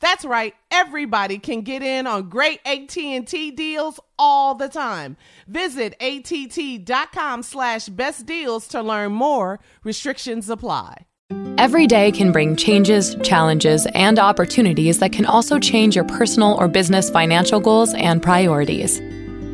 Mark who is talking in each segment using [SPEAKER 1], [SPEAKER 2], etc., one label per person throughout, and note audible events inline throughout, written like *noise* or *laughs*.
[SPEAKER 1] That's right. Everybody can get in on great AT&T deals all the time. Visit att.com slash best deals to learn more. Restrictions apply.
[SPEAKER 2] Every day can bring changes, challenges, and opportunities that can also change your personal or business financial goals and priorities.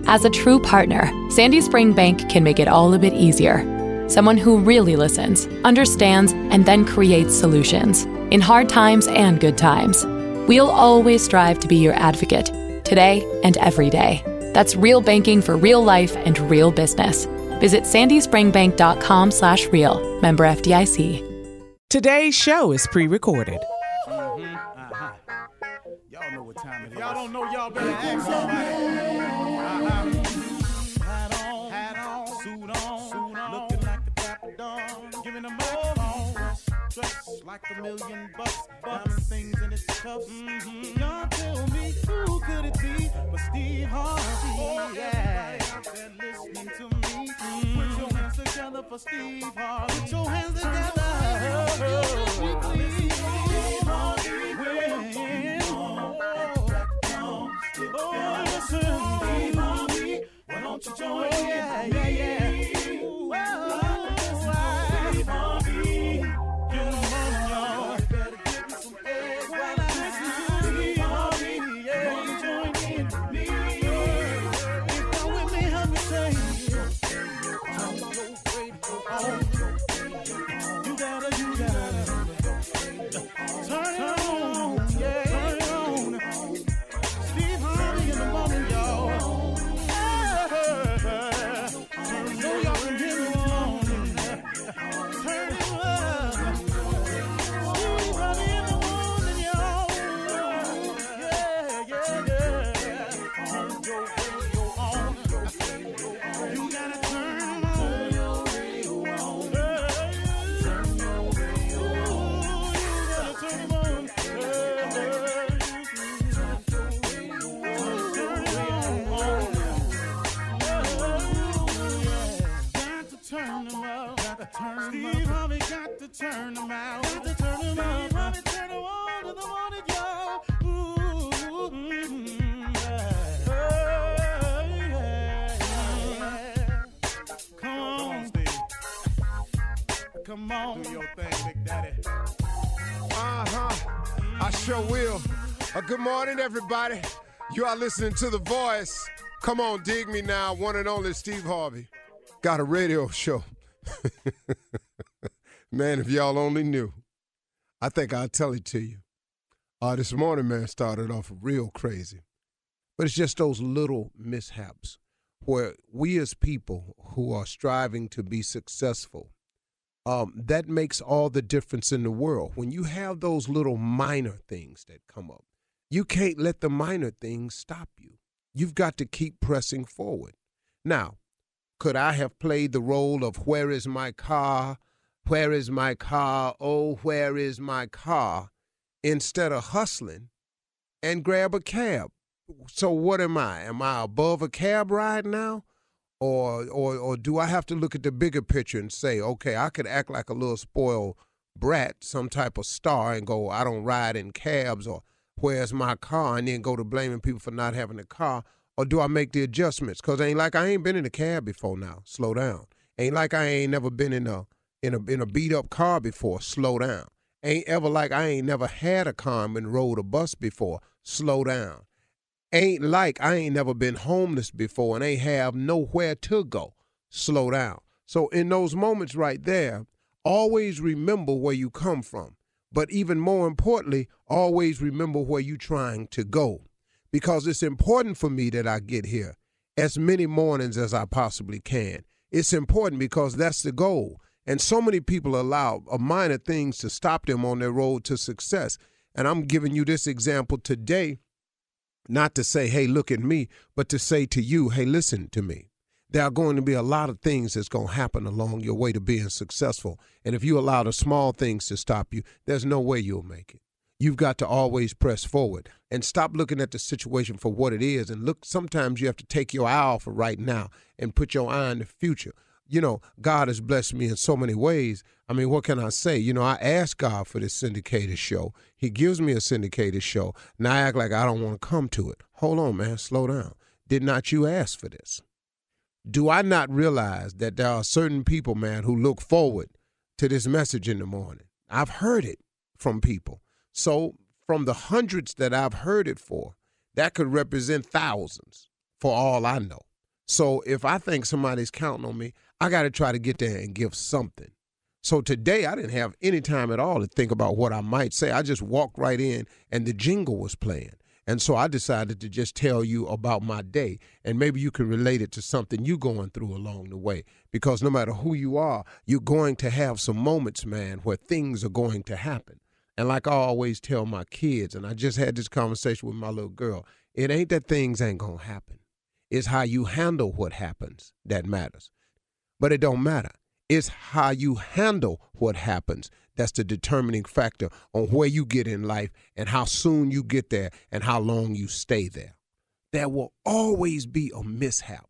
[SPEAKER 2] As a true partner, Sandy Spring Bank can make it all a bit easier. Someone who really listens, understands, and then creates solutions in hard times and good times. We'll always strive to be your advocate, today and every day. That's real banking for real life and real business. Visit sandyspringbank.com slash real. Member FDIC.
[SPEAKER 1] Today's show is pre-recorded. Mm-hmm. Uh-huh.
[SPEAKER 3] Y'all know what time it is. Y'all don't know, y'all better ask somebody. Like a million bucks, diamond things in its cuffs. Mm-hmm. Y'all tell me who could it be but Steve Harvey? Oh, yeah. They're listening to me. Put your hands together for Steve Harvey. Put your hands together. Listen to Steve Harvey. When- Oh, listen, Steve Harvey. Why don't you join in? Yeah, yeah, yeah. Turn them out. Got to turn them. Harvey turn them on y'all. Ooh, mm, yeah. Yeah. Come on, Steve. Come on. Do your thing, Big Daddy.
[SPEAKER 4] Uh huh. I sure will. Uh, good morning, everybody. You are listening to The Voice. Come on, dig me now. One and only Steve Harvey. Got a radio show. *laughs* man, if y'all only knew. I think I'll tell it to you. Uh, this morning, man, started off real crazy. But it's just those little mishaps where we as people who are striving to be successful um, that makes all the difference in the world. When you have those little minor things that come up, you can't let the minor things stop you. You've got to keep pressing forward. Now, could I have played the role of where is my car? Where is my car? Oh, where is my car? Instead of hustling and grab a cab. So what am I? Am I above a cab ride now? or or or do I have to look at the bigger picture and say, okay, I could act like a little spoiled brat, some type of star, and go, I don't ride in cabs, or where's my car, and then go to blaming people for not having a car, or do I make the adjustments? Cause ain't like I ain't been in a cab before now. Slow down. Ain't like I ain't never been in a in a in a beat up car before. Slow down. Ain't ever like I ain't never had a car and rode a bus before. Slow down ain't like I ain't never been homeless before and ain't have nowhere to go. Slow down. So in those moments right there, always remember where you come from. But even more importantly, always remember where you're trying to go. Because it's important for me that I get here as many mornings as I possibly can. It's important because that's the goal. And so many people allow uh, minor things to stop them on their road to success. And I'm giving you this example today, not to say, hey, look at me, but to say to you, hey, listen to me. There are going to be a lot of things that's going to happen along your way to being successful. And if you allow the small things to stop you, there's no way you'll make it. You've got to always press forward and stop looking at the situation for what it is. And look, sometimes you have to take your eye off of right now and put your eye on the future. You know, God has blessed me in so many ways. I mean, what can I say? You know, I asked God for this syndicated show. He gives me a syndicated show. Now I act like I don't want to come to it. Hold on, man. Slow down. Did not you ask for this? Do I not realize that there are certain people, man, who look forward to this message in the morning? I've heard it from people. So, from the hundreds that I've heard it for, that could represent thousands for all I know. So, if I think somebody's counting on me, I got to try to get there and give something. So, today I didn't have any time at all to think about what I might say. I just walked right in and the jingle was playing. And so I decided to just tell you about my day. And maybe you can relate it to something you going through along the way. Because no matter who you are, you're going to have some moments, man, where things are going to happen. And like I always tell my kids, and I just had this conversation with my little girl, it ain't that things ain't going to happen. It's how you handle what happens that matters. But it don't matter. It's how you handle what happens that's the determining factor on where you get in life and how soon you get there and how long you stay there. There will always be a mishap,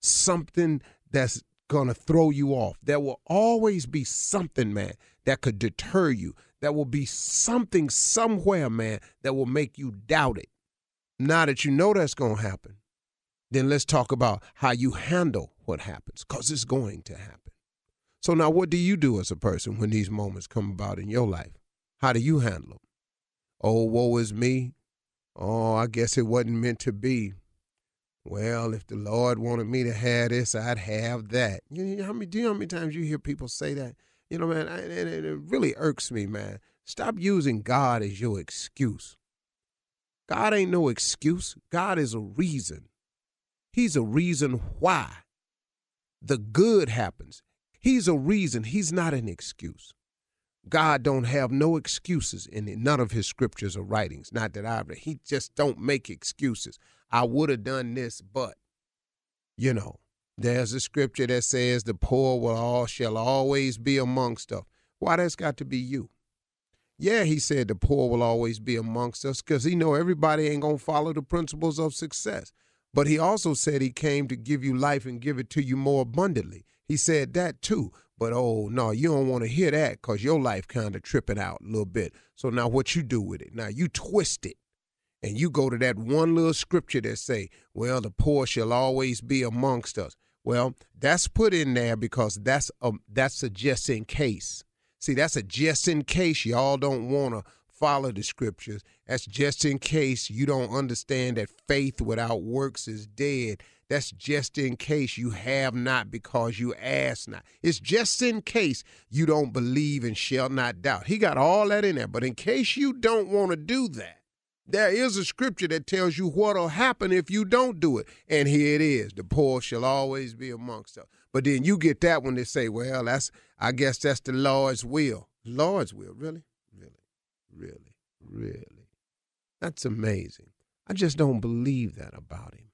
[SPEAKER 4] something that's going to throw you off. There will always be something, man, that could deter you. There will be something somewhere, man, that will make you doubt it. Now that you know that's going to happen, then let's talk about how you handle what happens because it's going to happen. So now, what do you do as a person when these moments come about in your life? How do you handle them? Oh, woe is me. Oh, I guess it wasn't meant to be. Well, if the Lord wanted me to have this, I'd have that. You know how many? Do you know how many times you hear people say that? You know, man, and it, it really irks me, man. Stop using God as your excuse. God ain't no excuse. God is a reason. He's a reason why the good happens. He's a reason. He's not an excuse. God don't have no excuses in none of his scriptures or writings. Not that I read. He just don't make excuses. I would have done this, but you know, there's a scripture that says the poor will all shall always be amongst us. Why that's got to be you? Yeah, he said the poor will always be amongst us because he know everybody ain't gonna follow the principles of success. But he also said he came to give you life and give it to you more abundantly. He said that too. But oh no, you don't want to hear that because your life kind of tripping out a little bit. So now what you do with it? Now you twist it. And you go to that one little scripture that say, well, the poor shall always be amongst us. Well, that's put in there because that's a that's a just in case. See, that's a just in case y'all don't want to follow the scriptures. That's just in case you don't understand that faith without works is dead. That's just in case you have not because you ask not. It's just in case you don't believe and shall not doubt. He got all that in there. But in case you don't want to do that, there is a scripture that tells you what'll happen if you don't do it. And here it is the poor shall always be amongst us. But then you get that when they say, well, that's, I guess that's the Lord's will. Lord's will, really? Really, really, really. That's amazing. I just don't believe that about him.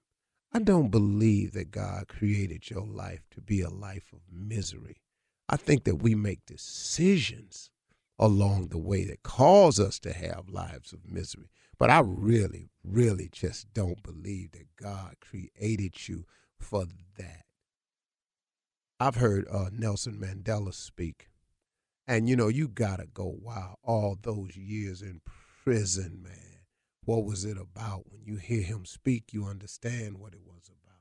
[SPEAKER 4] I don't believe that God created your life to be a life of misery. I think that we make decisions along the way that cause us to have lives of misery. But I really, really just don't believe that God created you for that. I've heard uh, Nelson Mandela speak, and you know, you gotta go, wow, all those years in prison, man what was it about? When you hear him speak, you understand what it was about.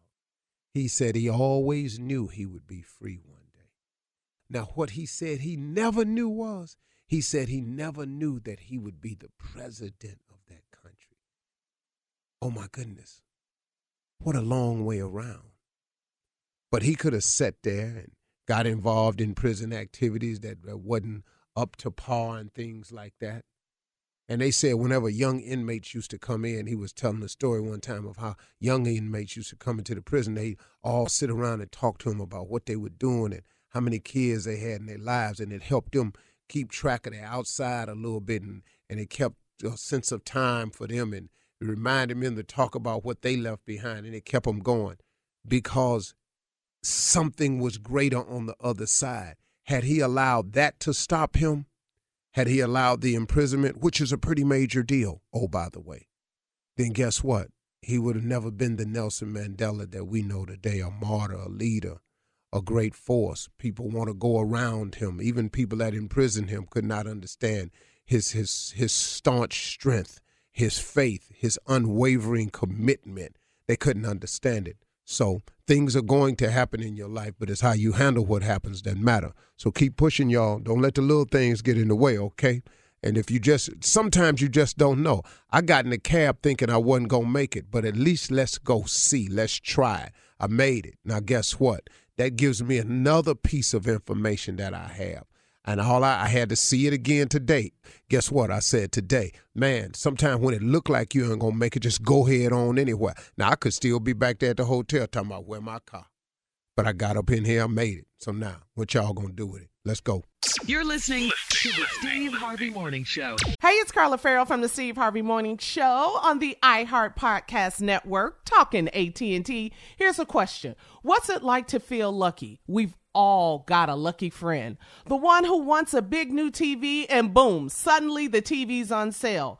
[SPEAKER 4] He said he always knew he would be free one day. Now, what he said he never knew was he said he never knew that he would be the president of that country. Oh my goodness. What a long way around. But he could have sat there and got involved in prison activities that wasn't up to par and things like that. And they said whenever young inmates used to come in, he was telling a story one time of how young inmates used to come into the prison. They all sit around and talk to him about what they were doing and how many kids they had in their lives, and it helped them keep track of the outside a little bit, and, and it kept a sense of time for them and it reminded them to talk about what they left behind, and it kept them going because something was greater on the other side. Had he allowed that to stop him, had he allowed the imprisonment, which is a pretty major deal, oh, by the way, then guess what? He would have never been the Nelson Mandela that we know today, a martyr, a leader, a great force. People want to go around him. Even people that imprisoned him could not understand his his his staunch strength, his faith, his unwavering commitment. They couldn't understand it. So things are going to happen in your life, but it's how you handle what happens that matter. So keep pushing, y'all. Don't let the little things get in the way, okay? And if you just sometimes you just don't know. I got in the cab thinking I wasn't gonna make it, but at least let's go see. Let's try. I made it. Now guess what? That gives me another piece of information that I have. And all I, I had to see it again today. Guess what? I said today, man, sometimes when it look like you ain't gonna make it, just go head on anywhere. Now I could still be back there at the hotel talking about where my car. But I got up in here, I made it. So now, what y'all gonna do with it? Let's go.
[SPEAKER 5] You're listening to the Steve Harvey Morning Show.
[SPEAKER 1] Hey, it's Carla Ferrell from the Steve Harvey Morning Show on the iHeart Podcast Network, talking AT&T. Here's a question. What's it like to feel lucky? We've all got a lucky friend. The one who wants a big new TV and boom, suddenly the TV's on sale.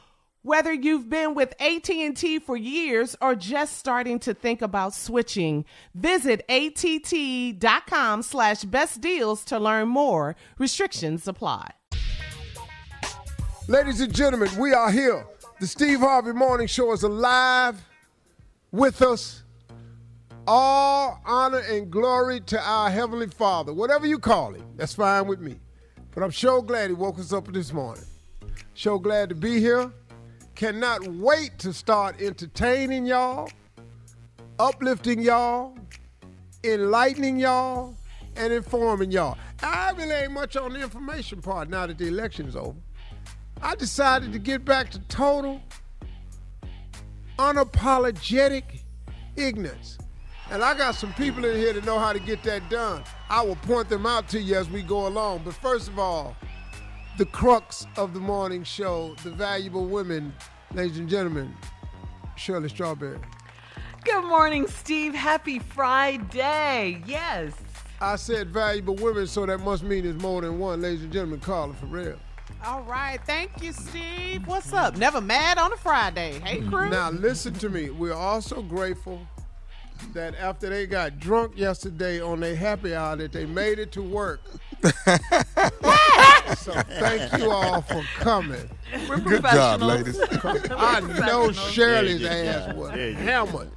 [SPEAKER 1] Whether you've been with AT&T for years or just starting to think about switching, visit att.com slash best deals to learn more. Restrictions apply.
[SPEAKER 4] Ladies and gentlemen, we are here. The Steve Harvey Morning Show is alive with us. All honor and glory to our Heavenly Father. Whatever you call him, that's fine with me. But I'm so glad he woke us up this morning. So glad to be here. Cannot wait to start entertaining y'all, uplifting y'all, enlightening y'all, and informing y'all. I really ain't much on the information part now that the election is over. I decided to get back to total, unapologetic ignorance. And I got some people in here that know how to get that done. I will point them out to you as we go along. But first of all, the crux of the morning show, the valuable women, ladies and gentlemen, Shirley Strawberry.
[SPEAKER 6] Good morning, Steve. Happy Friday. Yes.
[SPEAKER 4] I said valuable women, so that must mean there's more than one, ladies and gentlemen. Carla, for real.
[SPEAKER 1] All right. Thank you, Steve. What's up? Never mad on a Friday. Hey, crew.
[SPEAKER 4] Now, listen to me. We're also grateful that after they got drunk yesterday on their happy hour, that they made it to work. *laughs* so thank you all for coming.
[SPEAKER 6] We're
[SPEAKER 7] Good job, ladies. *laughs*
[SPEAKER 4] I know Shirley's
[SPEAKER 8] There you go.
[SPEAKER 4] ass was
[SPEAKER 8] There you go.
[SPEAKER 4] hammered.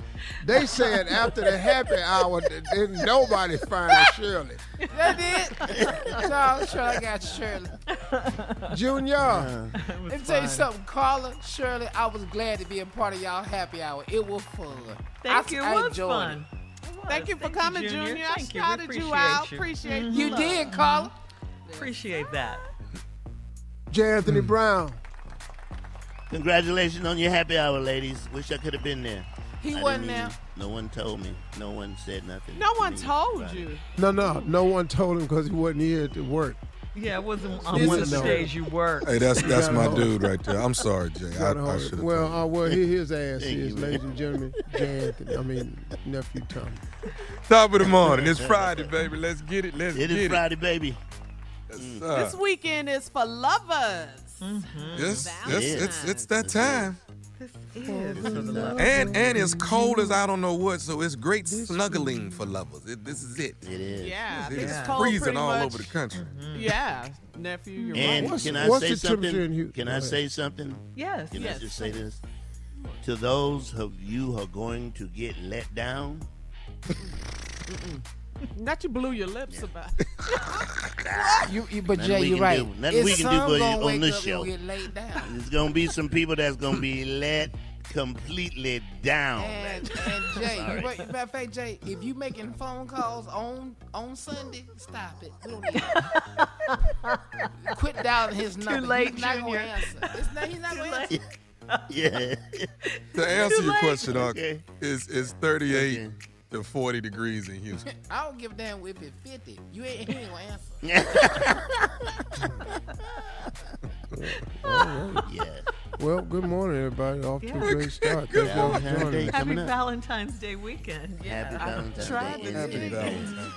[SPEAKER 4] They said after the happy hour, that didn't nobody find Shirley.
[SPEAKER 9] That did. no, sure, I got Shirley.
[SPEAKER 4] Junior,
[SPEAKER 9] Let me tell you something, Carla, Shirley. I was glad to be a part of y'all happy hour. It was fun.
[SPEAKER 6] Thank
[SPEAKER 9] I,
[SPEAKER 6] you. It
[SPEAKER 9] I
[SPEAKER 6] was
[SPEAKER 9] enjoyed
[SPEAKER 6] fun.
[SPEAKER 1] Thank you for
[SPEAKER 6] Thank you,
[SPEAKER 1] coming,
[SPEAKER 6] Junior.
[SPEAKER 1] Junior. I
[SPEAKER 6] Thank you. We
[SPEAKER 1] shouted you out.
[SPEAKER 6] you.
[SPEAKER 1] Appreciate
[SPEAKER 9] it.
[SPEAKER 1] you.
[SPEAKER 9] You did, Carla.
[SPEAKER 6] Appreciate that.
[SPEAKER 4] J. Anthony hmm. Brown.
[SPEAKER 8] Congratulations on your happy hour, ladies. Wish I could have been there.
[SPEAKER 9] He
[SPEAKER 8] I
[SPEAKER 9] wasn't there.
[SPEAKER 8] even- No one told me. No one said nothing.
[SPEAKER 1] No
[SPEAKER 8] to
[SPEAKER 1] one
[SPEAKER 8] me.
[SPEAKER 1] told
[SPEAKER 8] Right.
[SPEAKER 1] you.
[SPEAKER 4] No, no, no one told him because he wasn't here to work.
[SPEAKER 6] Yeah, it wasn't on
[SPEAKER 4] This
[SPEAKER 6] one of
[SPEAKER 4] is
[SPEAKER 6] the
[SPEAKER 4] no-
[SPEAKER 6] days you worked.
[SPEAKER 7] Hey, that's that's my
[SPEAKER 4] hold.
[SPEAKER 7] dude right there. I'm sorry, Jay. I,
[SPEAKER 4] Gotta
[SPEAKER 7] I should have.
[SPEAKER 4] well, uh, well, here his ass
[SPEAKER 8] Thank
[SPEAKER 4] is,
[SPEAKER 8] you, man.
[SPEAKER 4] ladies and gentlemen. J. Anthony, I mean nephew Tommy.
[SPEAKER 7] Top of the morning. It's Friday, baby. Let's get it. Let's get
[SPEAKER 8] It
[SPEAKER 7] get
[SPEAKER 8] is Friday, baby.
[SPEAKER 7] it.
[SPEAKER 8] Mm.
[SPEAKER 7] Yes,
[SPEAKER 1] This weekend is for lovers.
[SPEAKER 7] yes,
[SPEAKER 1] Valentine's.
[SPEAKER 7] yes, it's it's that time.
[SPEAKER 6] This is for the love.
[SPEAKER 7] And and it's cold as I don't know what, so it's great snuggling for lovers. It, this is it.
[SPEAKER 8] It is.
[SPEAKER 1] Yeah,
[SPEAKER 7] It's
[SPEAKER 1] it's cold
[SPEAKER 7] freezing
[SPEAKER 1] pretty
[SPEAKER 7] all
[SPEAKER 1] much.
[SPEAKER 7] over the country. Mm-hmm.
[SPEAKER 1] Yeah, nephew, you're
[SPEAKER 8] And
[SPEAKER 1] right.
[SPEAKER 4] What's-
[SPEAKER 8] can I
[SPEAKER 4] what's
[SPEAKER 8] say
[SPEAKER 4] the temperature
[SPEAKER 8] something?
[SPEAKER 4] in Houston?
[SPEAKER 8] Can
[SPEAKER 4] Go
[SPEAKER 8] I
[SPEAKER 4] ahead.
[SPEAKER 8] say something?
[SPEAKER 6] Yes.
[SPEAKER 8] Can
[SPEAKER 1] Yes.
[SPEAKER 8] I just say this? To those of you who are going to get let down,
[SPEAKER 1] Not you blew your lips about. *laughs*
[SPEAKER 9] You, you, but
[SPEAKER 8] Nothing
[SPEAKER 9] Jay, you're right.
[SPEAKER 8] do. Nothing
[SPEAKER 9] It's
[SPEAKER 8] we can do
[SPEAKER 9] some
[SPEAKER 8] for you
[SPEAKER 9] gonna
[SPEAKER 8] on
[SPEAKER 9] wake
[SPEAKER 8] this
[SPEAKER 9] up
[SPEAKER 8] show.
[SPEAKER 9] And get laid down.
[SPEAKER 8] there's gonna be some people that's gonna be let completely down.
[SPEAKER 9] And, and *laughs* Jay, you, right- matter of fact, Jay, if you making phone calls on on Sunday, stop it. We don't need it. Quit dialing his number.
[SPEAKER 6] Too late,
[SPEAKER 9] he's not
[SPEAKER 6] Junior.
[SPEAKER 9] gonna answer. It's not, he's not gonna answer. *laughs*
[SPEAKER 8] yeah.
[SPEAKER 7] To answer your
[SPEAKER 6] late.
[SPEAKER 7] question, Unc,
[SPEAKER 8] Okay.
[SPEAKER 7] is is 38
[SPEAKER 8] Okay.
[SPEAKER 7] To 40 degrees in Houston. *laughs*
[SPEAKER 9] I don't give a damn if it's 50. You ain't, he ain't gonna answer. *laughs* *laughs*
[SPEAKER 8] yeah.
[SPEAKER 4] Well, good morning, everybody. Off to
[SPEAKER 6] Yeah.
[SPEAKER 4] a great start. Thank y'all for
[SPEAKER 8] Valentine's
[SPEAKER 4] joining
[SPEAKER 8] Day
[SPEAKER 4] us.
[SPEAKER 6] Happy
[SPEAKER 8] coming up.
[SPEAKER 6] Valentine's Day weekend. Yeah.
[SPEAKER 8] Happy Valentine's
[SPEAKER 9] tried
[SPEAKER 8] Day. Happy
[SPEAKER 9] say
[SPEAKER 8] Valentine's.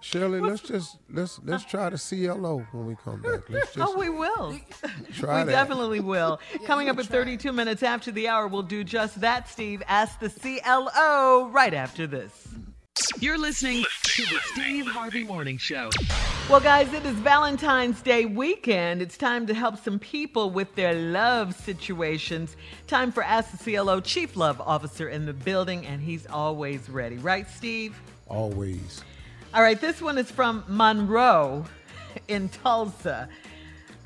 [SPEAKER 4] Shirley, let's just let's let's try the CLO when we come back. Let's *laughs* oh, just
[SPEAKER 6] Oh, we will.
[SPEAKER 4] try
[SPEAKER 6] we
[SPEAKER 4] that.
[SPEAKER 6] definitely will. *laughs* Coming up at 32 minutes after the hour, we'll do just that, Steve. Ask the CLO right after this.
[SPEAKER 5] You're listening to the Steve Harvey Morning Show.
[SPEAKER 6] Well, guys, it is Valentine's Day weekend. It's time to help some people with their love situations. Time for Ask the CLO Chief Love Officer in the building, and he's always ready. Right, Steve?
[SPEAKER 4] Always.
[SPEAKER 6] All right, this one is from Monroe in Tulsa.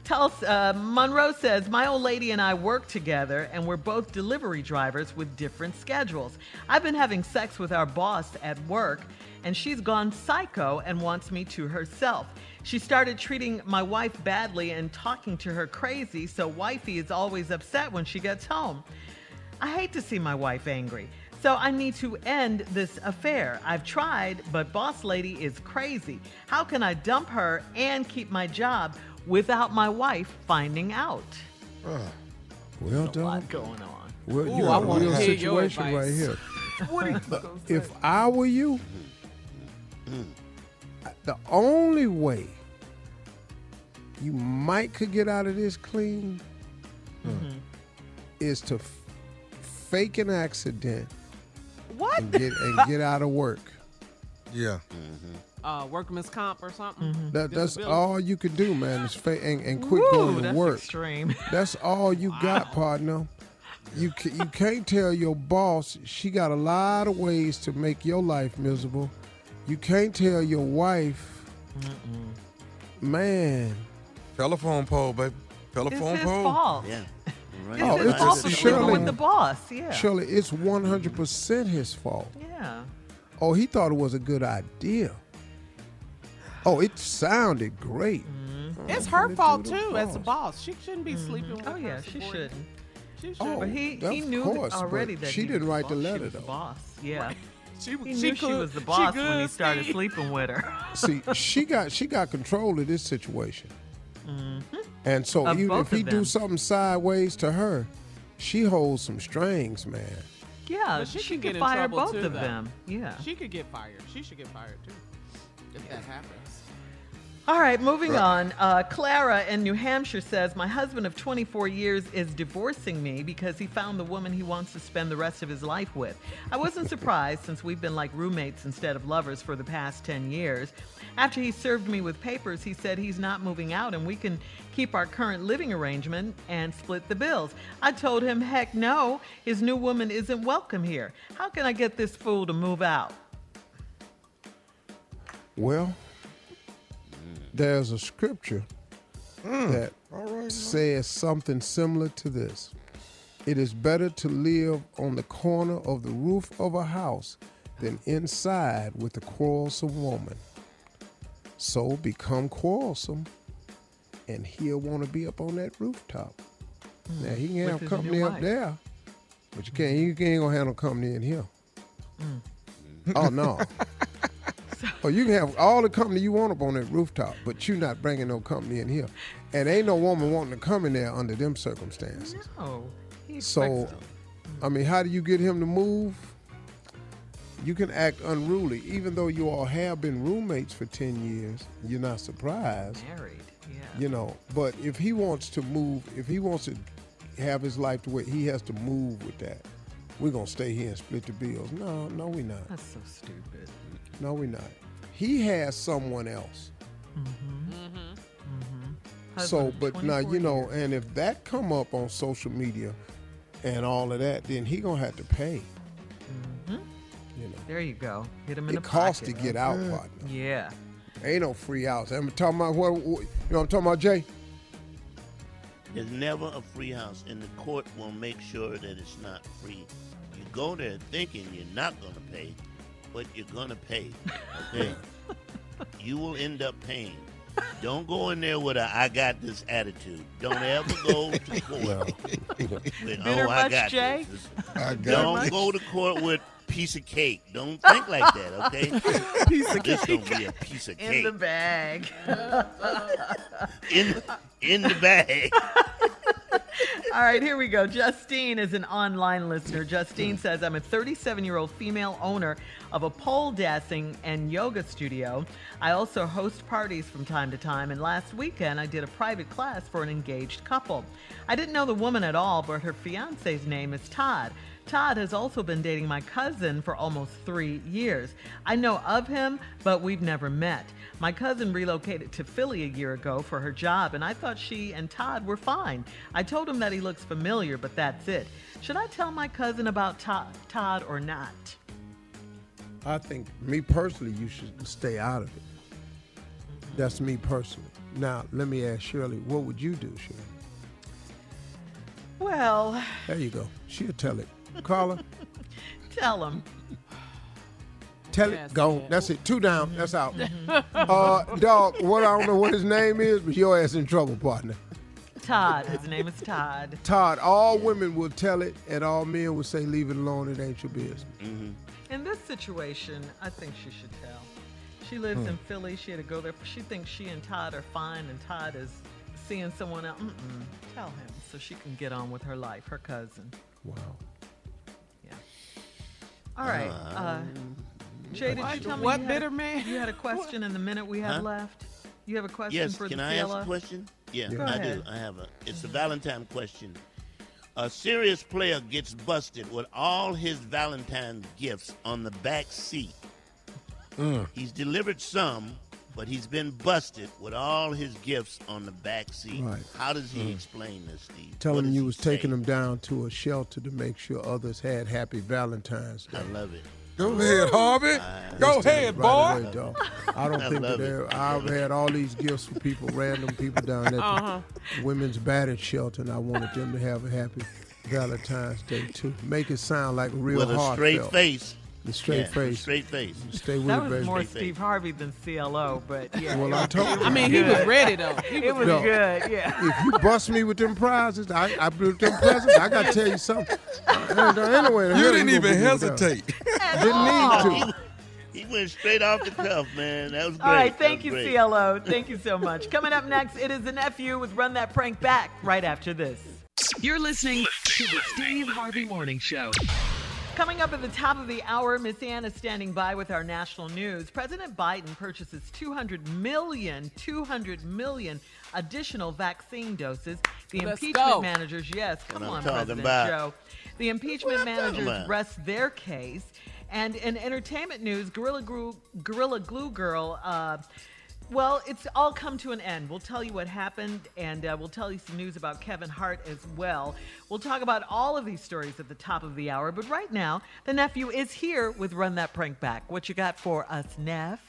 [SPEAKER 6] Tulsa, uh, Monroe says, My old lady and I work together, and we're both delivery drivers with different schedules. I've been having sex with our boss at work, and she's gone psycho and wants me to herself. She started treating my wife badly and talking to her crazy, so wifey is always upset when she gets home. I hate to see my wife angry. So I need to end this affair. I've tried, but boss lady is crazy. How can I dump her and keep my job without my wife finding out?
[SPEAKER 4] Well
[SPEAKER 6] A
[SPEAKER 4] done.
[SPEAKER 6] lot going on.
[SPEAKER 4] Well,
[SPEAKER 1] Ooh,
[SPEAKER 4] you
[SPEAKER 1] I
[SPEAKER 4] have a
[SPEAKER 1] wanna
[SPEAKER 4] real
[SPEAKER 1] your
[SPEAKER 4] situation right here. *laughs*
[SPEAKER 6] What are you
[SPEAKER 4] If I were you, the only way you might could get out of this clean mm-hmm. is to f- fake an accident
[SPEAKER 1] What?
[SPEAKER 4] and get and get out of work.
[SPEAKER 7] Yeah.
[SPEAKER 1] Uh, workman's comp or something?
[SPEAKER 4] That, that's all you could do, man. Is fake and, and quit
[SPEAKER 6] Woo,
[SPEAKER 4] going to
[SPEAKER 6] that's
[SPEAKER 4] work.
[SPEAKER 6] extreme. *laughs*
[SPEAKER 4] That's all you got, partner. You ca- you can't tell your boss she got a lot of ways to make your life miserable. You can't tell your wife, man.
[SPEAKER 7] Telephone pole, baby.
[SPEAKER 6] It's
[SPEAKER 7] Telephone
[SPEAKER 6] his
[SPEAKER 7] pole.
[SPEAKER 6] fault.
[SPEAKER 8] Yeah. Right.
[SPEAKER 6] It's
[SPEAKER 4] Oh,
[SPEAKER 6] his
[SPEAKER 4] it's
[SPEAKER 6] fault for
[SPEAKER 4] surely-
[SPEAKER 6] with the boss. Yeah.
[SPEAKER 4] Shirley, it's one hundred percent his fault.
[SPEAKER 6] Yeah.
[SPEAKER 4] Oh, he thought it was a good idea. Oh, it sounded great. Mm-hmm.
[SPEAKER 1] Oh, it's
[SPEAKER 4] Oh,
[SPEAKER 1] her
[SPEAKER 4] let it
[SPEAKER 1] fault
[SPEAKER 4] do the
[SPEAKER 1] too, as a
[SPEAKER 4] boss.
[SPEAKER 1] boss. She shouldn't be mm-hmm. sleeping with
[SPEAKER 6] Oh
[SPEAKER 1] her
[SPEAKER 6] yeah, she
[SPEAKER 1] subordinate.
[SPEAKER 6] shouldn't.
[SPEAKER 1] She
[SPEAKER 4] Oh,
[SPEAKER 1] should.
[SPEAKER 6] But he, he
[SPEAKER 4] of
[SPEAKER 6] knew
[SPEAKER 4] course,
[SPEAKER 6] already that
[SPEAKER 4] she
[SPEAKER 6] he
[SPEAKER 4] didn't
[SPEAKER 6] was
[SPEAKER 4] write the
[SPEAKER 6] boss. She
[SPEAKER 4] letter,
[SPEAKER 6] was the
[SPEAKER 4] though.
[SPEAKER 6] boss. Yeah.
[SPEAKER 1] She,
[SPEAKER 6] He
[SPEAKER 1] she
[SPEAKER 6] knew she was the
[SPEAKER 1] she
[SPEAKER 6] boss when he started
[SPEAKER 1] Steve.
[SPEAKER 6] sleeping with her.
[SPEAKER 4] See, she got she got control of this situation, mm-hmm. And so.
[SPEAKER 6] Of
[SPEAKER 4] even
[SPEAKER 6] both
[SPEAKER 4] if he
[SPEAKER 6] of
[SPEAKER 4] do something sideways to her, she holds some strings, man.
[SPEAKER 6] Yeah,
[SPEAKER 1] But she
[SPEAKER 6] she,
[SPEAKER 1] could get
[SPEAKER 6] could
[SPEAKER 1] in
[SPEAKER 6] fire
[SPEAKER 1] trouble,
[SPEAKER 6] both
[SPEAKER 1] too,
[SPEAKER 6] of
[SPEAKER 1] though.
[SPEAKER 6] them. Yeah.
[SPEAKER 1] She could get fired. She should get fired too. If that happens.
[SPEAKER 6] All right, moving on. Uh, Clara in New Hampshire says, My husband of 24 years is divorcing me because he found the woman he wants to spend the rest of his life with. I wasn't *laughs* surprised since we've been like roommates instead of lovers for the past 10 years. After he served me with papers, he said he's not moving out and we can keep our current living arrangement and split the bills. I told him, heck no, his new woman isn't welcome here. How can I get this fool to move out?
[SPEAKER 4] Well, there's a scripture mm, that says something similar to this. It is better to live on the corner of the roof of a house than inside with a quarrelsome woman. So become quarrelsome, and he'll want to be up on that rooftop. Hmm, now he can
[SPEAKER 6] With
[SPEAKER 4] have company up
[SPEAKER 6] wife.
[SPEAKER 4] there, but you can't. Mm-hmm. You ain't gonna have no company in here. Mm. Oh no. *laughs* Oh, you can have all the company you want up on that rooftop, but you're not bringing no company in here. And ain't no woman wanting to come in there under them circumstances.
[SPEAKER 6] He
[SPEAKER 4] So, I mean, how do you get him to move? You can act unruly, even though you all have been roommates for ten years. You're not surprised,
[SPEAKER 6] married. Yeah.
[SPEAKER 4] you know. But if he wants to move, if he wants to have his life the way he has to move with that. We're gonna stay here and split the bills. No, no, we're not.
[SPEAKER 6] That's so stupid.
[SPEAKER 4] No, we're not. He has someone else. Mm-hmm. So, mm-hmm.
[SPEAKER 6] Husband of
[SPEAKER 4] but now you know,
[SPEAKER 6] years.
[SPEAKER 4] and if that come up on social media and all of that, then he gonna have to pay. Mm-hmm. You know,
[SPEAKER 6] There you go. Hit him in the car.
[SPEAKER 4] it
[SPEAKER 6] the
[SPEAKER 4] costs to get out, partner.
[SPEAKER 6] Yeah.
[SPEAKER 4] Ain't no free outs. I'm talking about what, what you know. I'm talking about Jay.
[SPEAKER 8] There's never a free house, and the court will make sure that it's not free. You go there thinking you're not going to pay, but you're going to pay. Okay? *laughs* you will end up paying. Don't go in there with a "I got this" attitude. Don't ever go to *laughs* court with *laughs* oh,
[SPEAKER 6] Bitter
[SPEAKER 8] "Oh, I got
[SPEAKER 6] Jay?
[SPEAKER 8] this."
[SPEAKER 4] I got
[SPEAKER 8] Don't
[SPEAKER 4] it.
[SPEAKER 8] go to court with piece of cake. Don't think like that, okay?
[SPEAKER 1] Piece of
[SPEAKER 8] this gonna be a piece of
[SPEAKER 6] In
[SPEAKER 8] cake in
[SPEAKER 6] the bag.
[SPEAKER 8] in in the bag.
[SPEAKER 6] All right, here we go. Justine is an online listener. Justine says, I'm a 37 year old female owner of a pole dancing and yoga studio. I also host parties from time to time, and last weekend I did a private class for an engaged couple. I didn't know the woman at all, but her fiance's name is Todd. Todd has also been dating my cousin for almost three years. I know of him, but we've never met. My cousin relocated to Philly a year ago for her job, and I thought she and Todd were fine. I told him that he looks familiar, but that's it. Should I tell my cousin about Todd, Todd or not?
[SPEAKER 4] I think me personally, you should stay out of it. That's me personally. Now, let me ask Shirley, what would you do, Shirley?
[SPEAKER 6] Well,
[SPEAKER 4] There you go. She'll tell it. Carla, *laughs*
[SPEAKER 6] tell him.
[SPEAKER 4] tell
[SPEAKER 1] Yes,
[SPEAKER 4] it. Go.
[SPEAKER 1] yeah.
[SPEAKER 4] That's it. Two down. Mm-hmm. That's out. Mm-hmm. uh, dog. What I don't know what his name is, but your ass in trouble, partner.
[SPEAKER 6] Todd. His name is Todd.
[SPEAKER 4] Todd. All women will tell it, and all men will say, "Leave it alone. It ain't your business." Mm-hmm.
[SPEAKER 6] In this situation, I think she should tell. She lives in hmm. Philly. She had to go there. She thinks she and Todd are fine, and Todd is seeing someone else. Mm-mm. Tell him so she can get on with her life. Her cousin.
[SPEAKER 4] Wow.
[SPEAKER 6] Yeah. All right. Uh, uh Jay, did you tell me
[SPEAKER 1] what
[SPEAKER 6] you
[SPEAKER 1] bitter
[SPEAKER 6] had a,
[SPEAKER 1] man?
[SPEAKER 6] you had a question in the minute we have
[SPEAKER 8] Huh?
[SPEAKER 6] left? You have a question
[SPEAKER 8] Yes,
[SPEAKER 6] for
[SPEAKER 8] can
[SPEAKER 6] the
[SPEAKER 8] I ask a question? Yeah,
[SPEAKER 6] Go
[SPEAKER 8] I do. I have a. It's a mm-hmm. Valentine question. A serious player gets busted with all his Valentine's gifts on the back seat. Mm. He's delivered some, but he's been busted with all his gifts on the back seat.
[SPEAKER 4] Right.
[SPEAKER 8] How does he mm. explain this, Steve?
[SPEAKER 4] Tell
[SPEAKER 8] What
[SPEAKER 4] him you was taking
[SPEAKER 8] say?
[SPEAKER 4] them down to a shelter to make sure others had happy Valentine's Day.
[SPEAKER 8] I love it.
[SPEAKER 7] Go ahead, Harvey.
[SPEAKER 8] Uh,
[SPEAKER 7] Go ahead,
[SPEAKER 4] him right
[SPEAKER 7] boy.
[SPEAKER 4] away, dog. I don't
[SPEAKER 8] I
[SPEAKER 4] think that
[SPEAKER 8] love it.
[SPEAKER 4] I've had all these gifts for people, random people down at the
[SPEAKER 1] Uh-huh.
[SPEAKER 4] women's battered shelter, and I wanted them to have a happy Valentine's Day too. Make it sound like real
[SPEAKER 8] with a straight
[SPEAKER 4] heartfelt.
[SPEAKER 8] face.
[SPEAKER 4] The straight
[SPEAKER 8] Yeah, with a
[SPEAKER 4] face.
[SPEAKER 8] Straight face.
[SPEAKER 4] Stay with
[SPEAKER 6] That
[SPEAKER 4] it,
[SPEAKER 6] was
[SPEAKER 4] baby.
[SPEAKER 6] more
[SPEAKER 8] Straight face.
[SPEAKER 6] Steve Harvey than CLO, but yeah.
[SPEAKER 4] Well, I told you.
[SPEAKER 1] I mean, he was ready though. He
[SPEAKER 6] it was
[SPEAKER 4] No.
[SPEAKER 6] good, yeah.
[SPEAKER 4] if you bust me with them prizes, I, I with them presents. I gotta tell you something. Uh, Anyway, the
[SPEAKER 7] You didn't even
[SPEAKER 4] put me down.
[SPEAKER 7] hesitate. *laughs*
[SPEAKER 4] Didn't need to.
[SPEAKER 8] He went straight off the cuff, man. That was great.
[SPEAKER 6] All right, thank you,
[SPEAKER 8] great.
[SPEAKER 6] CLO. Thank you so much. Coming up next, it is the nephew with Run That Prank Back right after this.
[SPEAKER 5] You're listening to the Steve Harvey Morning Show.
[SPEAKER 6] Coming up at the top of the hour, Miss Ann is standing by with our national news. President Biden purchases 200 million, 200 million additional vaccine doses. The
[SPEAKER 1] Let's
[SPEAKER 6] impeachment
[SPEAKER 1] go.
[SPEAKER 6] managers, yes, come on, President
[SPEAKER 8] about.
[SPEAKER 6] Joe. The impeachment
[SPEAKER 8] What
[SPEAKER 6] managers rest their case. And in entertainment news, Gorilla Glue, Gorilla Glue Girl. Uh, well, it's all come to an end. We'll tell you what happened, and uh, we'll tell you some news about Kevin Hart as well. We'll talk about all of these stories at the top of the hour. But right now, the nephew is here with Run That Prank Back. What you got for us, Neff?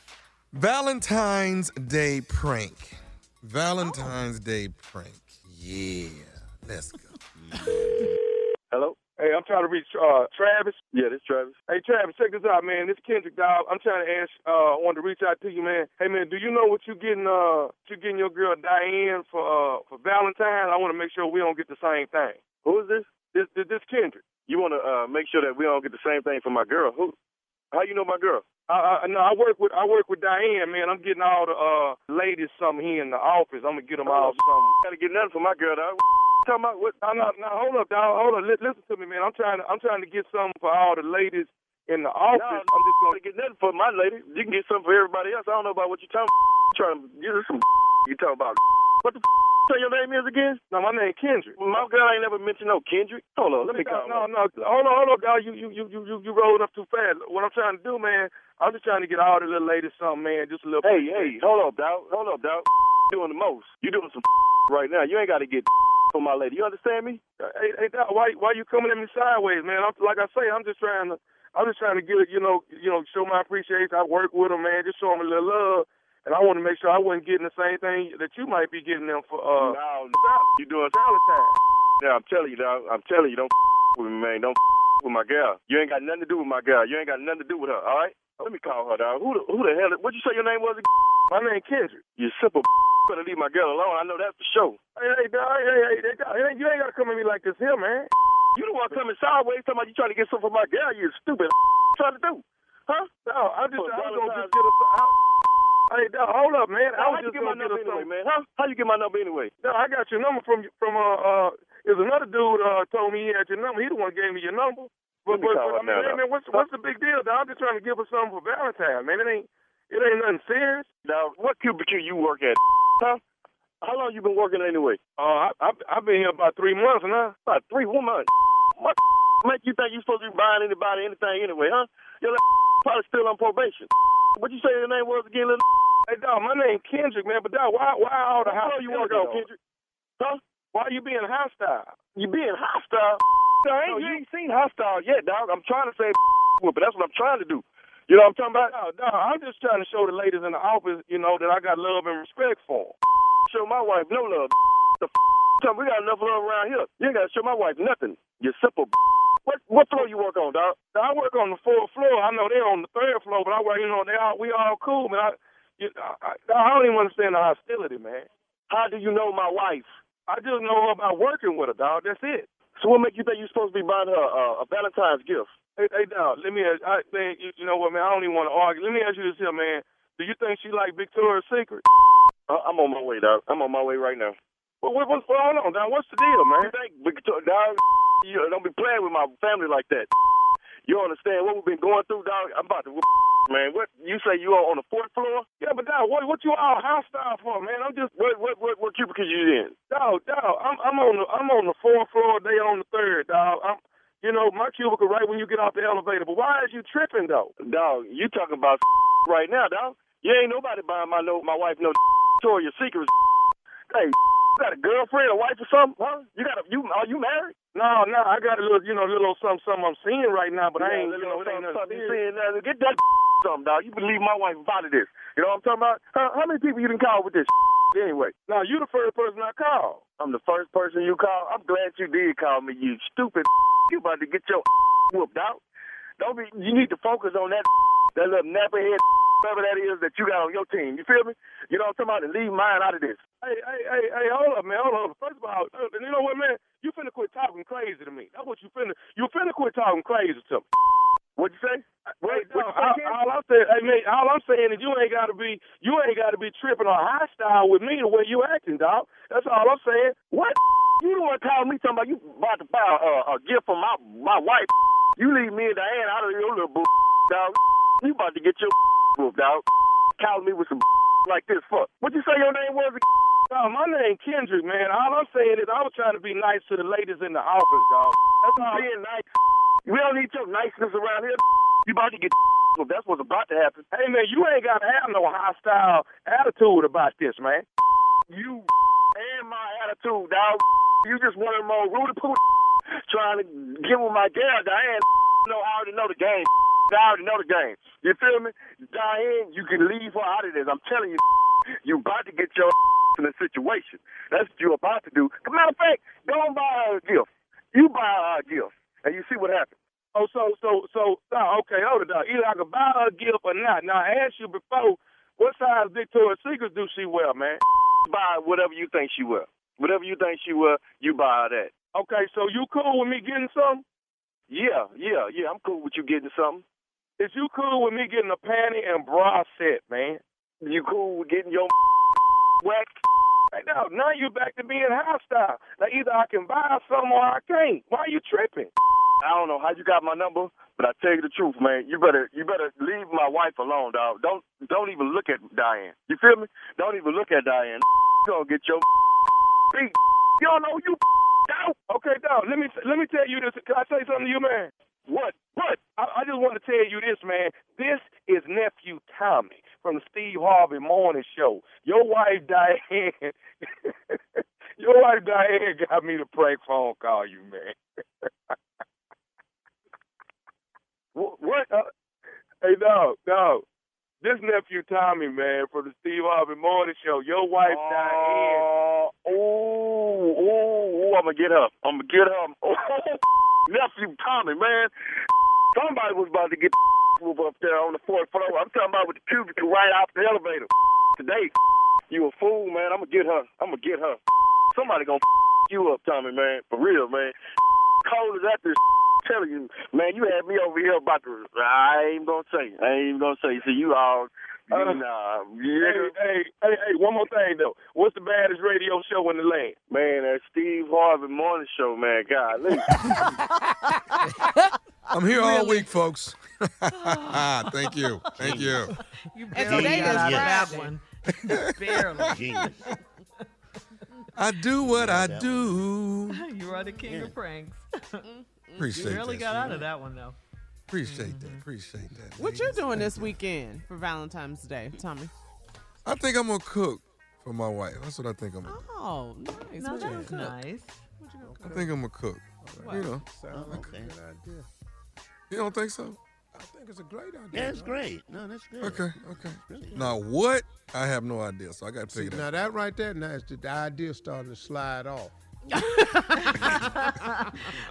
[SPEAKER 7] Valentine's Day prank. Valentine's Day prank. Yeah. Let's go.
[SPEAKER 10] Hello? Hey, I'm trying to reach uh Travis. Yeah, this Travis. Hey Travis, check this out, man. This Kendrick dog. I'm trying to ask uh I wanted to reach out to you, man. Hey man, do you know what you getting uh you getting your girl Diane for uh for Valentine's? I wanna make sure we don't get the same thing. Who is this? This this, this Kendrick. You wanna uh make sure that we don't get the same thing for my girl. Who how you know my girl? I, I no, I work with I work with Diane, man. I'm getting all the uh ladies something here in the office. I'm gonna get them all something. Gotta get nothing for my girl, dog. Talking about what? No, no, no, hold up, dog. Hold up. Listen to me, man. I'm trying to I'm trying to get something for all the ladies in the office. I'm just gonna get nothing for my lady. You can get something for everybody else. I don't know about what you're talking. About. trying to get some. *laughs* You talking about?
[SPEAKER 11] What the say your name is again? No, my name Kendrick. My girl ain't never mentioned no Kendrick. Hold on, let me call. No, no, hold on, hold on, dog. You, you, you, you, you, you rolling up too fast. What I'm trying to do, man, I'm just trying to get all the little ladies something, man. Just a little. Hey, hey, hold up, dog. Hold up, dog. Doing the most. You doing some *laughs* right now. You ain't got to get for my lady. You understand me? Hey, hey, dog. Why, why you coming at me sideways, man? I'm, like I say, I'm just trying to. I'm just trying to get you know, you know, show my appreciation. I work with them, man. Just show them a little love. And I want to make sure I wasn't getting the same thing that you might be getting them for. Uh, no, you doing salad time. Yeah, I'm telling you, dog. I'm telling you, don't with me, man. Don't with my girl. You ain't got nothing to do with my girl. You ain't got nothing to do with her. All right? Let me call her, dog. Who the, who the hell? What'd you say your name was? My name Kendrick. You simple. *laughs* Better leave my girl alone. I know that for sure. Hey, hey, dog. Hey, hey, hey, dog. Hey, you ain't gotta come at me like this here, man. *laughs* You the one coming sideways talking about you trying to get something for my girl. You stupid. *laughs* trying to do? Huh? No, I'm just. I was gonna just get a. I, Hey, dog, hold up, man. I was just
[SPEAKER 12] get my number
[SPEAKER 11] get
[SPEAKER 12] anyway, man? Huh? How you get my number anyway?
[SPEAKER 11] No, I got your number from from uh uh. There's another dude uh told me he had your number. He the one gave me your number. But, but, but I mean, hey, man, what's what's the big deal, dog? I'm just trying to give her something for Valentine, man. It ain't it ain't nothing serious.
[SPEAKER 12] Now, what cubicle you work at? Huh? How long you been working anyway?
[SPEAKER 11] Uh, I, I I've been here about three months now.
[SPEAKER 12] About three one month. What make you think you supposed to be buying anybody anything anyway, huh? Your probably still on probation. What you say your name was again, little?
[SPEAKER 11] Hey, dog, my name Kendrick, man. But dog, why why all the
[SPEAKER 12] floor you work on, Kendrick? Huh?
[SPEAKER 11] Why you being hostile?
[SPEAKER 12] You being hostile? No, I ain't, you ain't seen hostile yet, dog. I'm trying to say but that's what I'm trying to do. You know what I'm talking about?
[SPEAKER 11] No, no, I'm just trying to show the ladies in the office, you know, that I got love and respect for.
[SPEAKER 12] Show my wife no love. The f- we got enough love around here. You ain't got to show my wife nothing. You simple. What what floor you work on, dog?
[SPEAKER 11] I work on the fourth floor. I know they're on the third floor, but I work, you know, they all we all cool, man. I, you, I, I, I don't even understand the hostility, man.
[SPEAKER 12] How do you know my wife?
[SPEAKER 11] I just know about working with her, dog. That's it.
[SPEAKER 12] So what make you think you're supposed to be buying her uh, a Valentine's gift?
[SPEAKER 11] Hey, hey, dog. Let me. Ask, I think you, you know what, man. I don't even want to argue. Let me ask you this here, man. Do you think she like Victoria's Secret?
[SPEAKER 12] Uh, I'm on my way, dog. I'm on my way right now.
[SPEAKER 11] Well, what, what's going on, dog? What's the deal, man?
[SPEAKER 12] You think Victoria, dog? You don't be playing with my family like that. You understand what we've been going through, dog? I'm about to, man. What you say you are on the fourth floor?
[SPEAKER 11] Yeah, but dog, what what you all hostile for, man? I'm just
[SPEAKER 12] What what what what cubicle you in?
[SPEAKER 11] dog, dog. I'm I'm on the I'm on the fourth floor. They on the third, dog. I'm, you know, my cubicle right when you get off the elevator. But why is you tripping though?
[SPEAKER 12] Dog, you talking about *laughs* right now, dog? You ain't nobody buying my no my wife no *laughs* Victoria's Secret. *laughs* Hey, you got a girlfriend, a wife, or something? Huh? You got a you? Are you married?
[SPEAKER 11] No, no, I got a little, you know, little something, something I'm seeing right now, but I ain't,
[SPEAKER 12] Yeah,
[SPEAKER 11] you know, it ain't
[SPEAKER 12] something,
[SPEAKER 11] nothing
[SPEAKER 12] something you
[SPEAKER 11] serious.
[SPEAKER 12] saying now. Get that something, dog. You believe my wife out of this. You know what I'm talking about? How, how many people you done call with this anyway?
[SPEAKER 11] Now you the first person I called.
[SPEAKER 12] I'm the first person you call. I'm glad you did call me, you stupid. *laughs* You about to get your *laughs* whooped out. Don't be. You need to focus on that *laughs* that little napperhead whatever that is that you got on your team. You feel me? You know what I'm talking about? Leave mine out of this.
[SPEAKER 11] Hey, hey, hey, hey, hold up, man, hold up. First of all, uh, you know what, man? You finna quit talking crazy to me. That's what you finna. You finna quit talking crazy to me.
[SPEAKER 12] What'd you say?
[SPEAKER 11] Wait, no,
[SPEAKER 12] you say,
[SPEAKER 11] all, I'm saying, hey, man, all I'm saying is you ain't gotta be, you ain't gotta be tripping or hostile with me the way you acting, dog. That's all I'm saying.
[SPEAKER 12] What? You don't want to call me talking about you about to buy a, a gift for my my wife. You leave me and Diane out of your little boo, dog. You about to get your *laughs* whooped, dog. Calling me with some *laughs* like this fuck. What you say your name was?
[SPEAKER 11] No, my name Kendrick, man. All I'm saying is I was trying to be nice to the ladies in the office, dog. That's all.
[SPEAKER 12] Being nice. We don't need your niceness around here. You about to get. *laughs* That's what's about to happen.
[SPEAKER 11] Hey, man, you ain't gotta have no hostile attitude about this, man.
[SPEAKER 12] You and my attitude, dog. You just one of them old Rudy Poo *laughs* trying to get with my girl, Diane. *laughs* No, I already know the game. I already know the game. You feel me? Diane, you can leave her out of this. I'm telling you, you about to get your in a situation. That's what you're about to do. As a matter of fact, and buy her a gift. You buy her a gift, and you see what happens.
[SPEAKER 11] Oh, so, so, so, oh, okay, hold it, dog. Either I can buy her a gift or not. Now, I asked you before, what size Victoria's Secret do she wear, man? *laughs*
[SPEAKER 12] Buy whatever you think she will. Whatever you think she will, you buy her that.
[SPEAKER 11] Okay, so you cool with me getting something?
[SPEAKER 12] Yeah, yeah, yeah. I'm cool with you getting something.
[SPEAKER 11] Is you cool with me getting a panty and bra set, man?
[SPEAKER 12] You cool with getting your *laughs* waxed?
[SPEAKER 11] Hey, now, now you back to being hostile. Now, either I can buy some or I can't. Why you tripping?
[SPEAKER 12] I don't know how you got my number, but I tell you the truth, man. You better you better leave my wife alone, dog. Don't don't even look at Diane. You feel me? Don't even look at Diane. You gonna get your *laughs* beat. You don't know you *laughs* out.
[SPEAKER 10] Okay, dog. Let me let me tell you this. Can I say something to you, man?
[SPEAKER 12] What? What?
[SPEAKER 10] I, I just want to tell you this, man. This is nephew Tommy from the Steve Harvey Morning Show. Your wife *laughs* Diane, your wife Diane got me to prank phone call you, man.
[SPEAKER 12] Wh- What?
[SPEAKER 10] Uh, hey, no, no. This nephew Tommy, man, from the Steve Harvey Morning Show. Your wife Diane.
[SPEAKER 12] Oh, oh, oh, I'm gonna get her. I'm gonna get her. *laughs* Oh, nephew Tommy, man. Somebody was about to get *laughs* move up there on the fourth floor. I'm talking about with the cubicle right off the elevator. *laughs* Today, you a fool, man. I'm gonna get her. I'm gonna get her. Somebody gonna you up, Tommy, man. For real, man. Cold as that this telling you, man, you had me over here about to I ain't gonna say. I ain't even gonna say. See you all you,
[SPEAKER 10] Uh,
[SPEAKER 12] nah,
[SPEAKER 10] Hey,
[SPEAKER 12] yeah.
[SPEAKER 10] hey, hey, hey, one more thing though. What's the baddest radio show in the land?
[SPEAKER 12] Man, that Steve Harvey morning show, man. God, *laughs*
[SPEAKER 7] I'm here all week, folks. Ah, *laughs* Thank you. Thank you.
[SPEAKER 6] You
[SPEAKER 1] And
[SPEAKER 6] barely
[SPEAKER 1] today
[SPEAKER 6] got out of that one. *laughs* barely.
[SPEAKER 8] Genius.
[SPEAKER 7] I do what I do.
[SPEAKER 6] You are the king of pranks. You
[SPEAKER 7] Appreciate
[SPEAKER 6] barely
[SPEAKER 7] that.
[SPEAKER 6] got out of that one though.
[SPEAKER 7] Appreciate that. Mm-hmm. Appreciate that.
[SPEAKER 1] What you doing this weekend for Valentine's Day, Tommy?
[SPEAKER 7] I think I'm gonna cook for my wife. That's what I think I'm gonna do.
[SPEAKER 1] Oh, nice.
[SPEAKER 6] No,
[SPEAKER 1] What you gonna
[SPEAKER 6] that's
[SPEAKER 1] cook?
[SPEAKER 6] nice.
[SPEAKER 7] I think I'm gonna cook. You know.
[SPEAKER 4] Sounds like
[SPEAKER 8] okay.
[SPEAKER 4] a good idea.
[SPEAKER 7] You don't think so?
[SPEAKER 4] I think it's a great idea.
[SPEAKER 8] Yeah, that's great. No, that's good.
[SPEAKER 7] Okay, okay. Now what? I have no idea, so I gotta
[SPEAKER 4] See,
[SPEAKER 7] figure
[SPEAKER 4] now
[SPEAKER 7] that.
[SPEAKER 4] that right there, now is the, the idea starting to slide off. *laughs*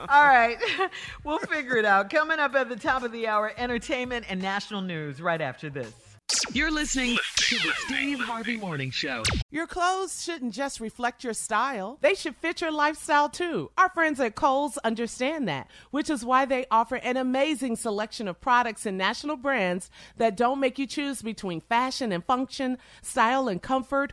[SPEAKER 6] All right. *laughs* We'll figure it out. Coming up at the top of the hour, entertainment and national news right after this.
[SPEAKER 5] You're listening to the Steve Harvey Morning Show.
[SPEAKER 1] Your clothes shouldn't just reflect your style, they should fit your lifestyle too. Our friends at Kohl's understand that, which is why they offer an amazing selection of products and national brands that don't make you choose between fashion and function, style and comfort.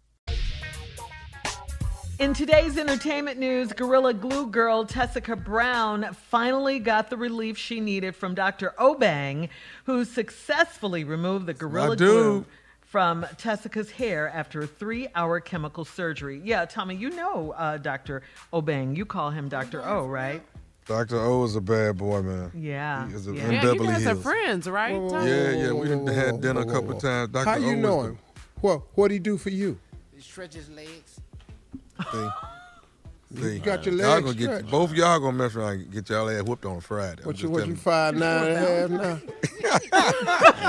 [SPEAKER 6] In today's entertainment news, Gorilla Glue girl Tessica Brown finally got the relief she needed from Dr. Obeng, who successfully removed the Gorilla. Glue from Tessica's hair after a three hour chemical surgery. Yeah, Tommy, you know uh, Dr. Obeng. You call him Dr. O, right?
[SPEAKER 7] Dr. O is a bad boy, man.
[SPEAKER 6] Yeah.
[SPEAKER 7] He is a,
[SPEAKER 6] yeah.
[SPEAKER 7] in
[SPEAKER 1] Yeah, you
[SPEAKER 7] Beverly
[SPEAKER 1] guys are friends, right? Tommy?
[SPEAKER 7] Yeah, yeah. We done
[SPEAKER 4] Whoa,
[SPEAKER 7] had
[SPEAKER 4] whoa,
[SPEAKER 7] dinner a couple times. Dr.
[SPEAKER 4] How
[SPEAKER 7] O
[SPEAKER 4] you
[SPEAKER 7] is
[SPEAKER 4] know
[SPEAKER 7] the-
[SPEAKER 4] him? What what he do for you?
[SPEAKER 9] He stretch his legs.
[SPEAKER 7] See? See?
[SPEAKER 4] You got your
[SPEAKER 7] Y'all gonna get both y'all gonna mess around and get y'all ass whooped on Friday. I'm
[SPEAKER 4] What
[SPEAKER 7] just
[SPEAKER 4] you what
[SPEAKER 7] telling
[SPEAKER 4] you five nine and a half now?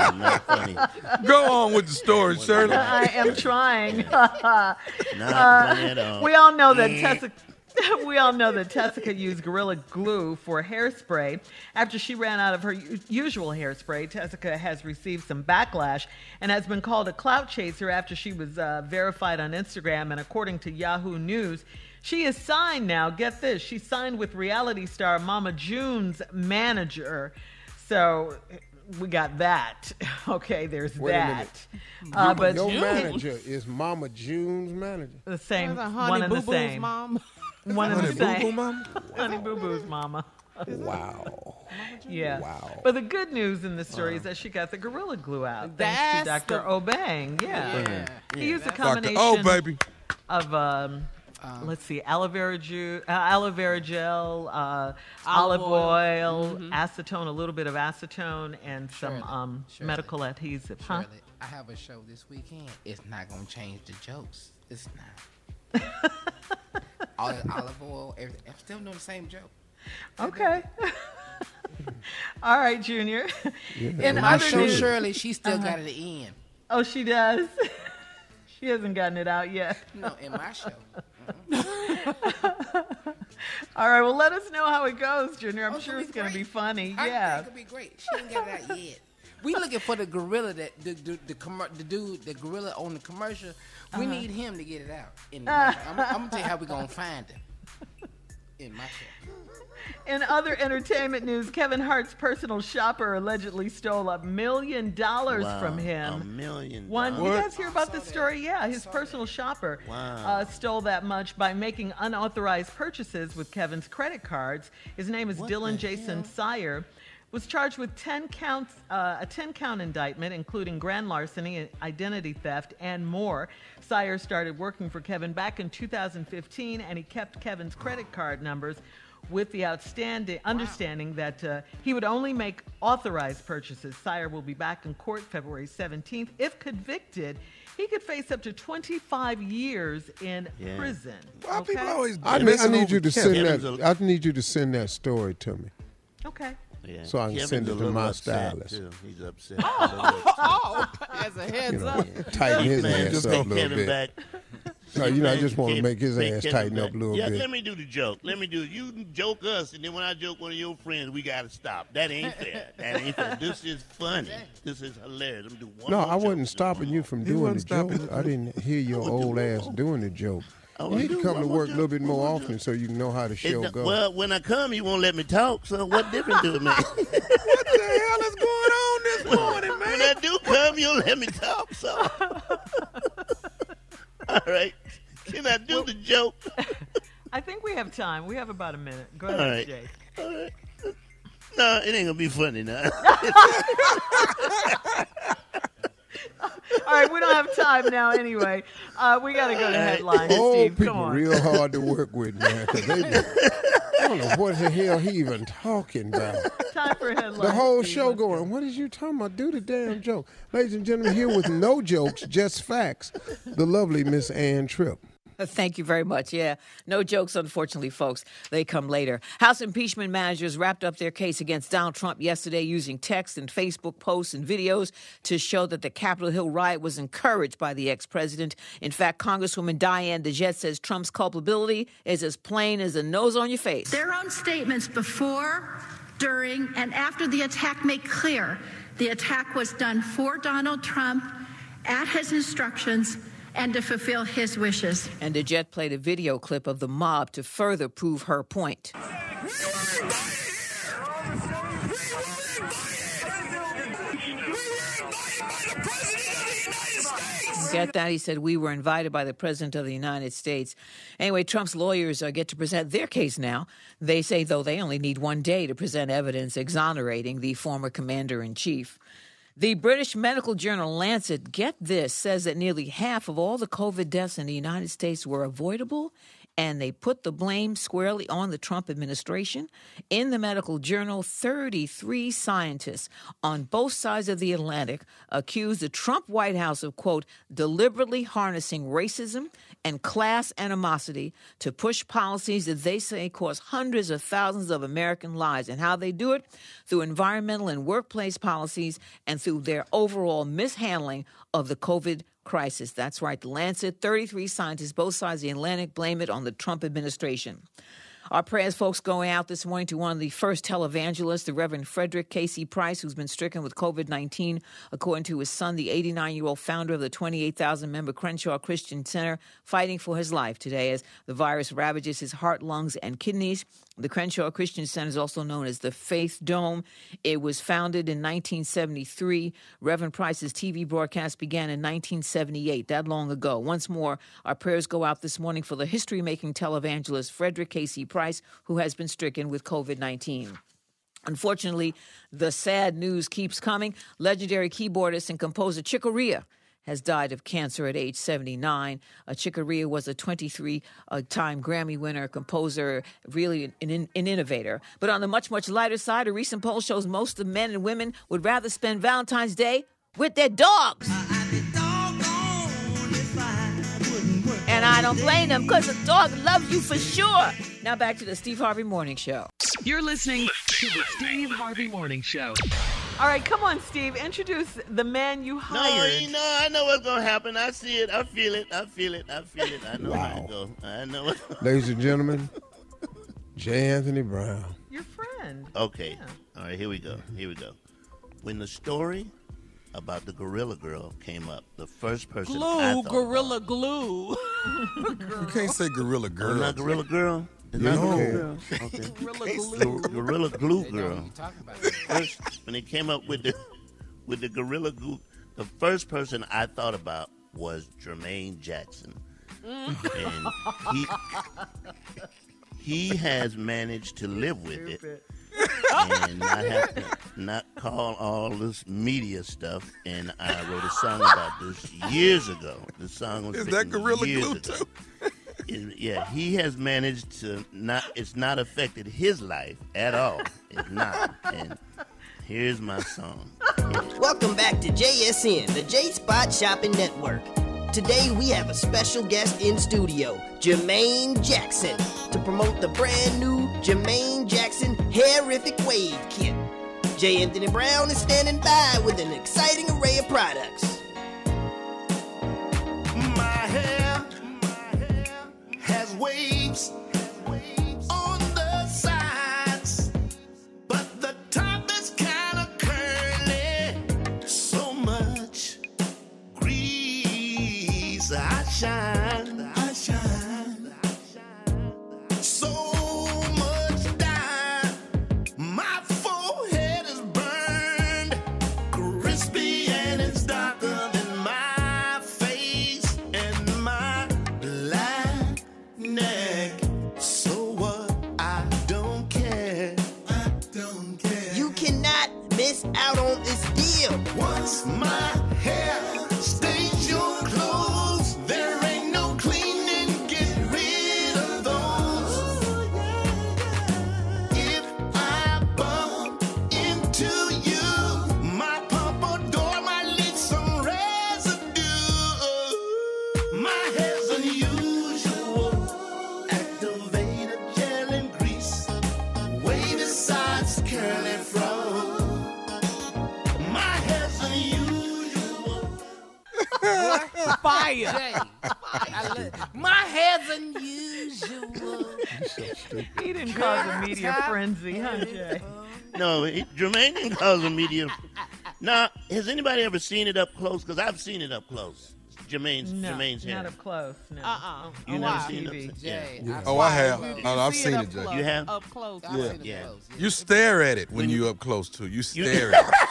[SPEAKER 8] Ain't not funny.
[SPEAKER 7] Go on with the story, Shirley.
[SPEAKER 6] I am trying. *laughs*
[SPEAKER 8] Not funny at all.
[SPEAKER 6] We all know that Tessica. Mm. *laughs* We all know that Tessica used Gorilla Glue for hairspray. After she ran out of her u- usual hairspray, Tessica has received some backlash and has been called a clout chaser after she was uh, verified on Instagram. And according to Yahoo News, she is signed now. Get this: she signed with reality star Mama June's manager. So we got that. *laughs* Okay, there's
[SPEAKER 4] Wait a
[SPEAKER 6] that. Uh, but
[SPEAKER 4] Your manager is Mama June's manager.
[SPEAKER 6] the same,
[SPEAKER 1] That's a
[SPEAKER 6] one
[SPEAKER 1] honey
[SPEAKER 6] and the
[SPEAKER 1] boo boo's
[SPEAKER 6] same.
[SPEAKER 1] mom. *laughs*
[SPEAKER 6] One
[SPEAKER 7] of
[SPEAKER 6] the
[SPEAKER 7] Boo Boo
[SPEAKER 6] same.
[SPEAKER 7] Mama? *laughs*
[SPEAKER 6] Honey Boo Boo's mama.
[SPEAKER 4] Wow.
[SPEAKER 6] Yeah.
[SPEAKER 4] Wow.
[SPEAKER 6] But the good news in the story is that she got the Gorilla Glue out. Thanks
[SPEAKER 1] That's
[SPEAKER 6] to Dr. Obeng. Yeah.
[SPEAKER 9] Yeah.
[SPEAKER 6] He used a
[SPEAKER 7] Dr.
[SPEAKER 6] combination
[SPEAKER 7] O, baby.
[SPEAKER 6] of, um, let's see, aloe vera, ju- uh, aloe vera gel, uh, olive,
[SPEAKER 1] Olive
[SPEAKER 6] oil,
[SPEAKER 1] oil.
[SPEAKER 6] acetone, a little bit of acetone, and some
[SPEAKER 9] Shirley,
[SPEAKER 6] um,
[SPEAKER 9] Shirley.
[SPEAKER 6] medical adhesive. Huh?
[SPEAKER 9] Shirley, I have a show this weekend. It's not gonna change the jokes. It's not. *laughs* All the olive oil, everything. I'm still doing the same joke.
[SPEAKER 6] Okay. *laughs* All right, Junior. In
[SPEAKER 9] And my
[SPEAKER 6] other
[SPEAKER 9] show,
[SPEAKER 6] news,
[SPEAKER 9] Shirley, she still
[SPEAKER 6] Uh-huh.
[SPEAKER 9] got it in.
[SPEAKER 6] oh, she does. *laughs* she hasn't gotten it out yet.
[SPEAKER 9] No, in my show. *laughs*
[SPEAKER 6] All right, well, let us know how it goes, Junior. I'm
[SPEAKER 9] Oh,
[SPEAKER 6] sure it's going to be
[SPEAKER 9] great.
[SPEAKER 6] funny.
[SPEAKER 9] I
[SPEAKER 6] yeah.
[SPEAKER 9] think it'll be great. She ain't got it out yet. We looking for the gorilla that the the the, commer- the dude the gorilla on the commercial. We
[SPEAKER 6] Uh-huh.
[SPEAKER 9] need him to get it out. In the I'm, I'm gonna tell you how we gonna find him. In my show.
[SPEAKER 6] In other entertainment news, Kevin Hart's personal shopper allegedly stole a million dollars
[SPEAKER 8] Wow,
[SPEAKER 6] from him.
[SPEAKER 8] a million
[SPEAKER 6] One, you
[SPEAKER 8] dollars.
[SPEAKER 6] guys hear about this story? Yeah, his personal shopper
[SPEAKER 8] Wow.
[SPEAKER 6] uh, stole that much by making unauthorized purchases with Kevin's credit cards. His name is
[SPEAKER 8] What
[SPEAKER 6] Dylan Jason
[SPEAKER 8] hell?
[SPEAKER 6] Syer. Was charged with 10 counts, uh, a 10 count indictment, including grand larceny, identity theft, and more. Syer started working for Kevin back in 2015, and he kept Kevin's credit card numbers with the outstanding understanding that uh, he would only make authorized purchases. Syer will be back in court February 17th. If convicted, he could face up to 25 years in
[SPEAKER 8] Yeah.
[SPEAKER 6] prison.
[SPEAKER 7] Why
[SPEAKER 6] okay?
[SPEAKER 7] people always
[SPEAKER 4] I need, I need you to send
[SPEAKER 8] Kevin's
[SPEAKER 4] that. I need you to send that story to me.
[SPEAKER 6] Okay.
[SPEAKER 8] Yeah.
[SPEAKER 4] So I can
[SPEAKER 8] Kevin's
[SPEAKER 4] send it to my stylist.
[SPEAKER 8] too. He's upset. Oh, a. *laughs*
[SPEAKER 1] Oh, as a heads
[SPEAKER 4] You know,
[SPEAKER 1] up.
[SPEAKER 4] tighten his
[SPEAKER 8] Man,
[SPEAKER 4] ass up a little
[SPEAKER 8] Kevin
[SPEAKER 4] bit.
[SPEAKER 8] back.
[SPEAKER 4] No, you know, I just want to make his ass
[SPEAKER 8] Kevin
[SPEAKER 4] tighten up a little
[SPEAKER 8] yeah,
[SPEAKER 4] bit.
[SPEAKER 8] let me do the joke. Let me do it. You joke us, and then when I joke one of your friends, we got to stop. That ain't *laughs* fair. That ain't fair. This is funny. This is hilarious. I'm do one
[SPEAKER 4] No,
[SPEAKER 8] more
[SPEAKER 4] I wasn't stopping you from *laughs* doing the joke. I didn't hear your old ass doing the joke.
[SPEAKER 8] Oh, I
[SPEAKER 4] You need to come to work a little bit more often so you can know how the show
[SPEAKER 8] do-
[SPEAKER 4] goes.
[SPEAKER 8] well, when I come, you won't let me talk. So what difference do it make? *laughs*
[SPEAKER 7] What the hell is going on this morning, man? when?
[SPEAKER 8] I do come, you'll let me talk. So, *laughs* all right. Can I do the joke? *laughs*
[SPEAKER 6] I think we have time. We have about a minute. Go ahead,
[SPEAKER 8] right.
[SPEAKER 6] Jay.
[SPEAKER 8] All right. No, it ain't gonna be funny now. *laughs*
[SPEAKER 6] All right, we don't have time now anyway. Uh, we got to go to headlines,
[SPEAKER 4] Old
[SPEAKER 6] Steve.
[SPEAKER 4] people
[SPEAKER 6] Come on.
[SPEAKER 4] real hard to work with, man. they I don't know what the hell he even talking about.
[SPEAKER 6] Time for headlines.
[SPEAKER 4] The whole
[SPEAKER 6] Steve.
[SPEAKER 4] show going, what is you talking about? Do the damn joke. Ladies and gentlemen, here with no jokes, just facts, the lovely Miss Ann Tripp. *laughs*
[SPEAKER 13] Thank you very much. Yeah, no jokes, unfortunately, folks. They come later. House impeachment managers wrapped up their case against Donald Trump yesterday using text and Facebook posts and videos to show that the Capitol Hill riot was encouraged by the ex president. In fact, Congresswoman Diane DeGette says Trump's culpability is as plain as a nose on your face.
[SPEAKER 14] Their own statements before, during, and after the attack make clear the attack was done for Donald Trump, at his instructions, and to fulfill his wishes.
[SPEAKER 13] And DeGette played a video clip of the mob to further prove her point. Get that? He said we were invited by the President of the United States. Anyway, Trump's lawyers uh, get to present their case now. They say, though, they only need one day to present evidence exonerating the former commander in chief. The British medical journal Lancet, get this, says that nearly half of all the COVID deaths in the United States were avoidable, and they put the blame squarely on the Trump administration. In the medical journal, 33 scientists on both sides of the Atlantic accused the Trump White House of, quote, deliberately harnessing racism and class animosity to push policies that they say cost hundreds of thousands of American lives. And how they do it? Through environmental and workplace policies and through their overall mishandling of the COVID crisis. That's right. The Lancet, 33 scientists, both sides of the Atlantic, blame it on the Trump administration. Our prayers, folks, going out this morning to one of the first televangelists, the Reverend Frederick K.C. Price, who's been stricken with COVID 19, according to his son, the 89 year old founder of the 28,000 member Crenshaw Christian Center, fighting for his life today as the virus ravages his heart, lungs, and kidneys. The Crenshaw Christian Center is also known as the Faith Dome. It was founded in 1973. Reverend Price's TV broadcast began in 1978, that long ago. Once more, our prayers go out this morning for the history making televangelist Frederick K.C. Price, who has been stricken with COVID 19. Unfortunately, the sad news keeps coming. Legendary keyboardist and composer Chick Corea has died of cancer at age 79. Uh, Chick Corea was a 23 uh, time Grammy winner, composer, really an, an, an innovator. But on the much, much lighter side, a recent poll shows most of men and women would rather spend Valentine's Day with their dogs. And I don't blame them because a dog loves you for sure. Now back to the Steve Harvey Morning Show.
[SPEAKER 15] You're listening
[SPEAKER 5] to the Steve Harvey Morning Show.
[SPEAKER 6] All right, come on, Steve. Introduce the man you hired.
[SPEAKER 8] No,
[SPEAKER 6] hired.
[SPEAKER 8] you know, I know what's gonna happen. I see it. I feel it. I feel it. I feel it. I know how it go. I know it.
[SPEAKER 4] Ladies and gentlemen, J. Anthony Brown.
[SPEAKER 6] Your friend.
[SPEAKER 8] Okay. All right, here we go. Here we go. When the story about the Gorilla Girl came up, the first person I
[SPEAKER 1] Glue,
[SPEAKER 8] thought
[SPEAKER 1] gorilla glue. *laughs*
[SPEAKER 7] You can't say gorilla girl.
[SPEAKER 8] Oh, not Gorilla Girl. It's
[SPEAKER 7] No.
[SPEAKER 8] not Gorilla Okay.
[SPEAKER 1] Gorilla glue.
[SPEAKER 8] Gorilla Glue Girl.
[SPEAKER 9] what you talking about.
[SPEAKER 8] First, when they came up with the with the Gorilla Glue, the first person I thought about was Jermaine Jackson, and he he has managed to live with it and not have to not call all this media stuff. And I wrote a song about this years ago. The song was
[SPEAKER 7] Is that Gorilla
[SPEAKER 8] years
[SPEAKER 7] Glue
[SPEAKER 8] ago.
[SPEAKER 7] too?
[SPEAKER 8] It- yeah, he has managed to not. It's not affected his life at all. It's not. And here's my song.
[SPEAKER 15] Welcome back to JSN, the J Spot Shopping Network. Today we have a special guest in studio, Jermaine Jackson, to promote the brand new Jermaine Jackson Hairific Wave Kit. J. Anthony Brown is standing by with an exciting array of products.
[SPEAKER 3] My hair has waves on the sides, but the top is kind of curly. So much grease, I shine,
[SPEAKER 6] media frenzy, huh, Jay?
[SPEAKER 8] No, it, Jermaine didn't cause a media. Now, has anybody ever seen it up close? Because I've seen it up close. Jermaine's
[SPEAKER 6] No,
[SPEAKER 8] Jermaine's hair.
[SPEAKER 6] not up close. No.
[SPEAKER 1] Uh-uh.
[SPEAKER 8] Oh, you
[SPEAKER 1] Oh,
[SPEAKER 8] never
[SPEAKER 1] wow.
[SPEAKER 8] seen
[SPEAKER 6] TV.
[SPEAKER 8] it?
[SPEAKER 9] Jay,
[SPEAKER 8] Yeah.
[SPEAKER 9] I
[SPEAKER 7] Oh, I have. No, no, I've seen it, Jay.
[SPEAKER 8] You have?
[SPEAKER 1] Up close.
[SPEAKER 9] I've
[SPEAKER 7] Yeah.
[SPEAKER 9] seen it
[SPEAKER 8] Yeah.
[SPEAKER 9] close.
[SPEAKER 7] You stare at it when you up close to. You stare at it. *laughs*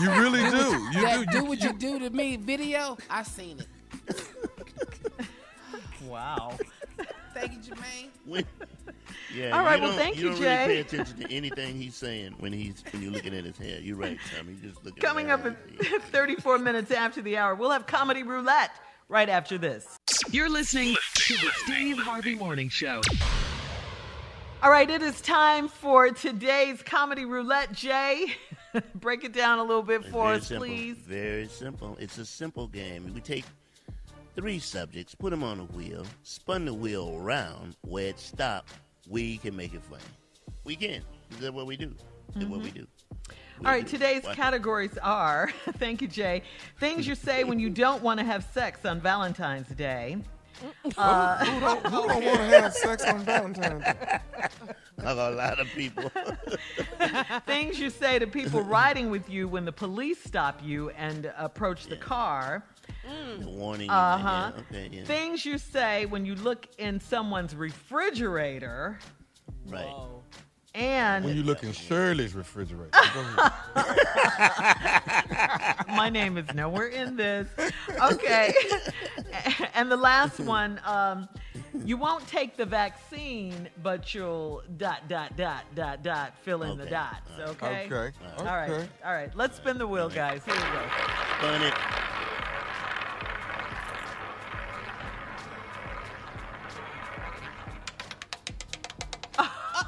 [SPEAKER 7] You really do. You do.
[SPEAKER 9] do what you do to me video, I seen it. *laughs*
[SPEAKER 6] Wow.
[SPEAKER 9] Thank you, Jermaine.
[SPEAKER 8] When- yeah.
[SPEAKER 6] All right,
[SPEAKER 8] you
[SPEAKER 6] well,
[SPEAKER 8] don't-
[SPEAKER 6] thank you,
[SPEAKER 8] don't
[SPEAKER 6] Jay.
[SPEAKER 8] Really pay attention to anything he's saying when he's when you're looking at his hair. You're right, Tommy. Just looking.
[SPEAKER 6] Coming up
[SPEAKER 8] at
[SPEAKER 6] at *laughs* 34 minutes after the hour, we'll have Comedy Roulette right after this.
[SPEAKER 5] You're listening to the Steve Harvey Morning Show.
[SPEAKER 6] All right, it is time for today's Comedy Roulette. Jay, *laughs* break it down a little bit for us,
[SPEAKER 8] simple.
[SPEAKER 6] please.
[SPEAKER 8] Very simple. It's a simple game. We take three subjects, put them on a wheel, spun the wheel around where it stopped. We can make it funny. We can. That's what we do. That's what we do. We
[SPEAKER 6] All right,
[SPEAKER 8] do.
[SPEAKER 6] today's
[SPEAKER 8] Watch it.
[SPEAKER 6] categories are *laughs* thank you, Jay. Things you say when you don't want to have sex on Valentine's Day. Uh,
[SPEAKER 7] Who don't, don't want to have sex on Valentine's Day? *laughs*
[SPEAKER 8] I a lot of people. *laughs*
[SPEAKER 6] things you say to people riding with you when the police stop you and approach the car.
[SPEAKER 8] The warning.
[SPEAKER 6] Uh huh.
[SPEAKER 8] Yeah, okay, yeah.
[SPEAKER 6] Things you say when you look in someone's refrigerator.
[SPEAKER 8] right.
[SPEAKER 6] And
[SPEAKER 7] When you look in Shirley's refrigerator. *laughs*
[SPEAKER 6] My name is nowhere in this. Okay. *laughs* and the last *laughs* one, um, you won't take the vaccine, but you'll dot dot dot dot dot fill in the dots. Okay.
[SPEAKER 7] Okay.
[SPEAKER 6] All right.
[SPEAKER 7] Okay.
[SPEAKER 6] All right. Let's spin the wheel, guys. Here we go.
[SPEAKER 8] Spun it.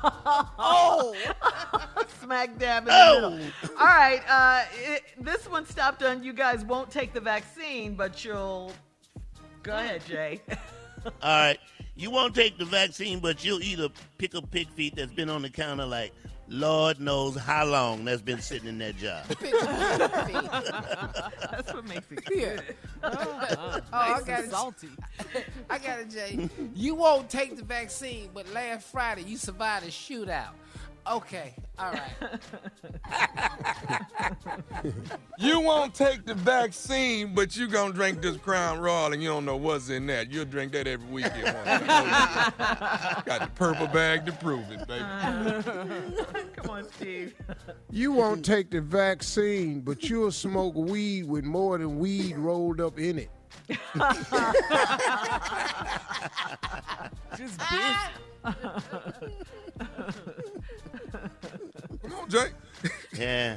[SPEAKER 6] Oh, smack dab in the
[SPEAKER 8] Oh.
[SPEAKER 6] middle. All right, uh, it, this one stopped on you guys won't take the vaccine, but you'll. Go ahead, Jay.
[SPEAKER 8] All right. You won't take the vaccine, but you'll eat a pick a pig feet that's been on the counter like Lord knows how long that's been sitting in that job. *laughs*
[SPEAKER 6] That's what makes it
[SPEAKER 9] Yeah.
[SPEAKER 6] good. *laughs*
[SPEAKER 9] oh, oh I got it.
[SPEAKER 1] salty. *laughs*
[SPEAKER 9] I got it, Jay. You won't take the vaccine, but last Friday you survived a shootout. Okay, all right.
[SPEAKER 7] You won't take the vaccine, but you gonna drink this Crown Royal and you don't know what's in that. You'll drink that every weekend. *laughs* Got the purple bag to prove it, baby. Uh-huh.
[SPEAKER 6] Come on, Steve.
[SPEAKER 4] You won't take the vaccine, but you'll smoke weed with more than weed rolled up in it.
[SPEAKER 1] Just busy.
[SPEAKER 7] Come on, Jay.
[SPEAKER 8] Yeah.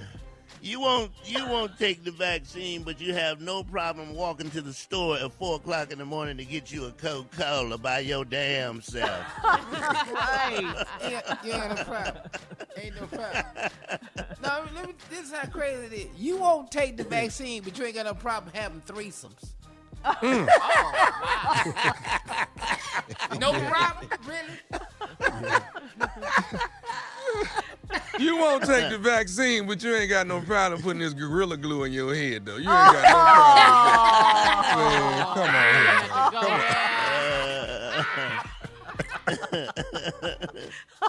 [SPEAKER 8] You won't you won't take the vaccine, but you have no problem walking to the store at four o'clock in the morning to get you a Coca Cola by your damn self. *laughs*
[SPEAKER 9] right. Yeah, you no problem. Ain't no problem. No, let me, this is how crazy it is. You won't take the vaccine, but you ain't got no problem having threesomes.
[SPEAKER 7] Mm.
[SPEAKER 9] Oh, wow. *laughs* no problem? Really?
[SPEAKER 7] You won't take the vaccine, but you ain't got no problem putting this gorilla glue in your head, though. You ain't got no problem. Man, come on. here.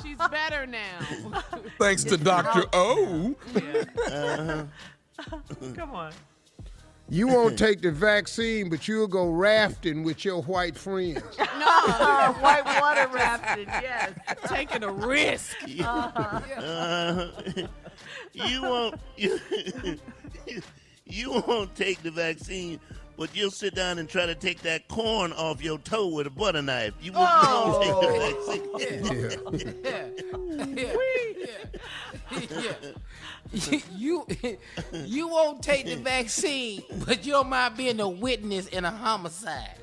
[SPEAKER 1] She's better now.
[SPEAKER 7] Thanks to Dr. O.
[SPEAKER 8] Uh-huh. *laughs*
[SPEAKER 6] Come on.
[SPEAKER 4] You won't take the vaccine, but you'll go rafting with your white friends. *laughs*
[SPEAKER 6] No, white water *laughs* rafting, yes.
[SPEAKER 1] Taking a risk. *laughs*
[SPEAKER 8] Uh, you won't you, you won't take the vaccine, but you'll sit down and try to take that corn off your toe with a butter knife. You won't, you oh. *laughs* take the vaccine. *laughs*
[SPEAKER 9] Yeah. Yeah. yeah. You you won't take the vaccine, but you don't mind being a witness in a homicide.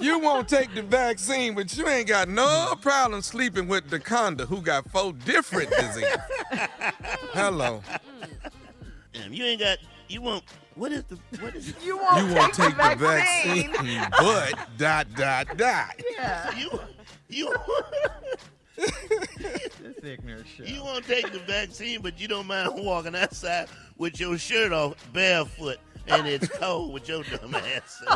[SPEAKER 7] You won't take the vaccine, but you ain't got no problem sleeping with the conda who got four different diseases. Hello.
[SPEAKER 8] Damn, you ain't got you won't what is the what is
[SPEAKER 6] You *laughs*
[SPEAKER 7] You
[SPEAKER 6] won't,
[SPEAKER 7] won't
[SPEAKER 6] take,
[SPEAKER 7] take the vaccine, *laughs* but dot dot dot.
[SPEAKER 6] Yeah.
[SPEAKER 8] you you *laughs*
[SPEAKER 6] This ignorant shit.
[SPEAKER 8] you won't take the vaccine, but you don't mind walking outside with your shirt off barefoot and it's cold with your dumb ass. Go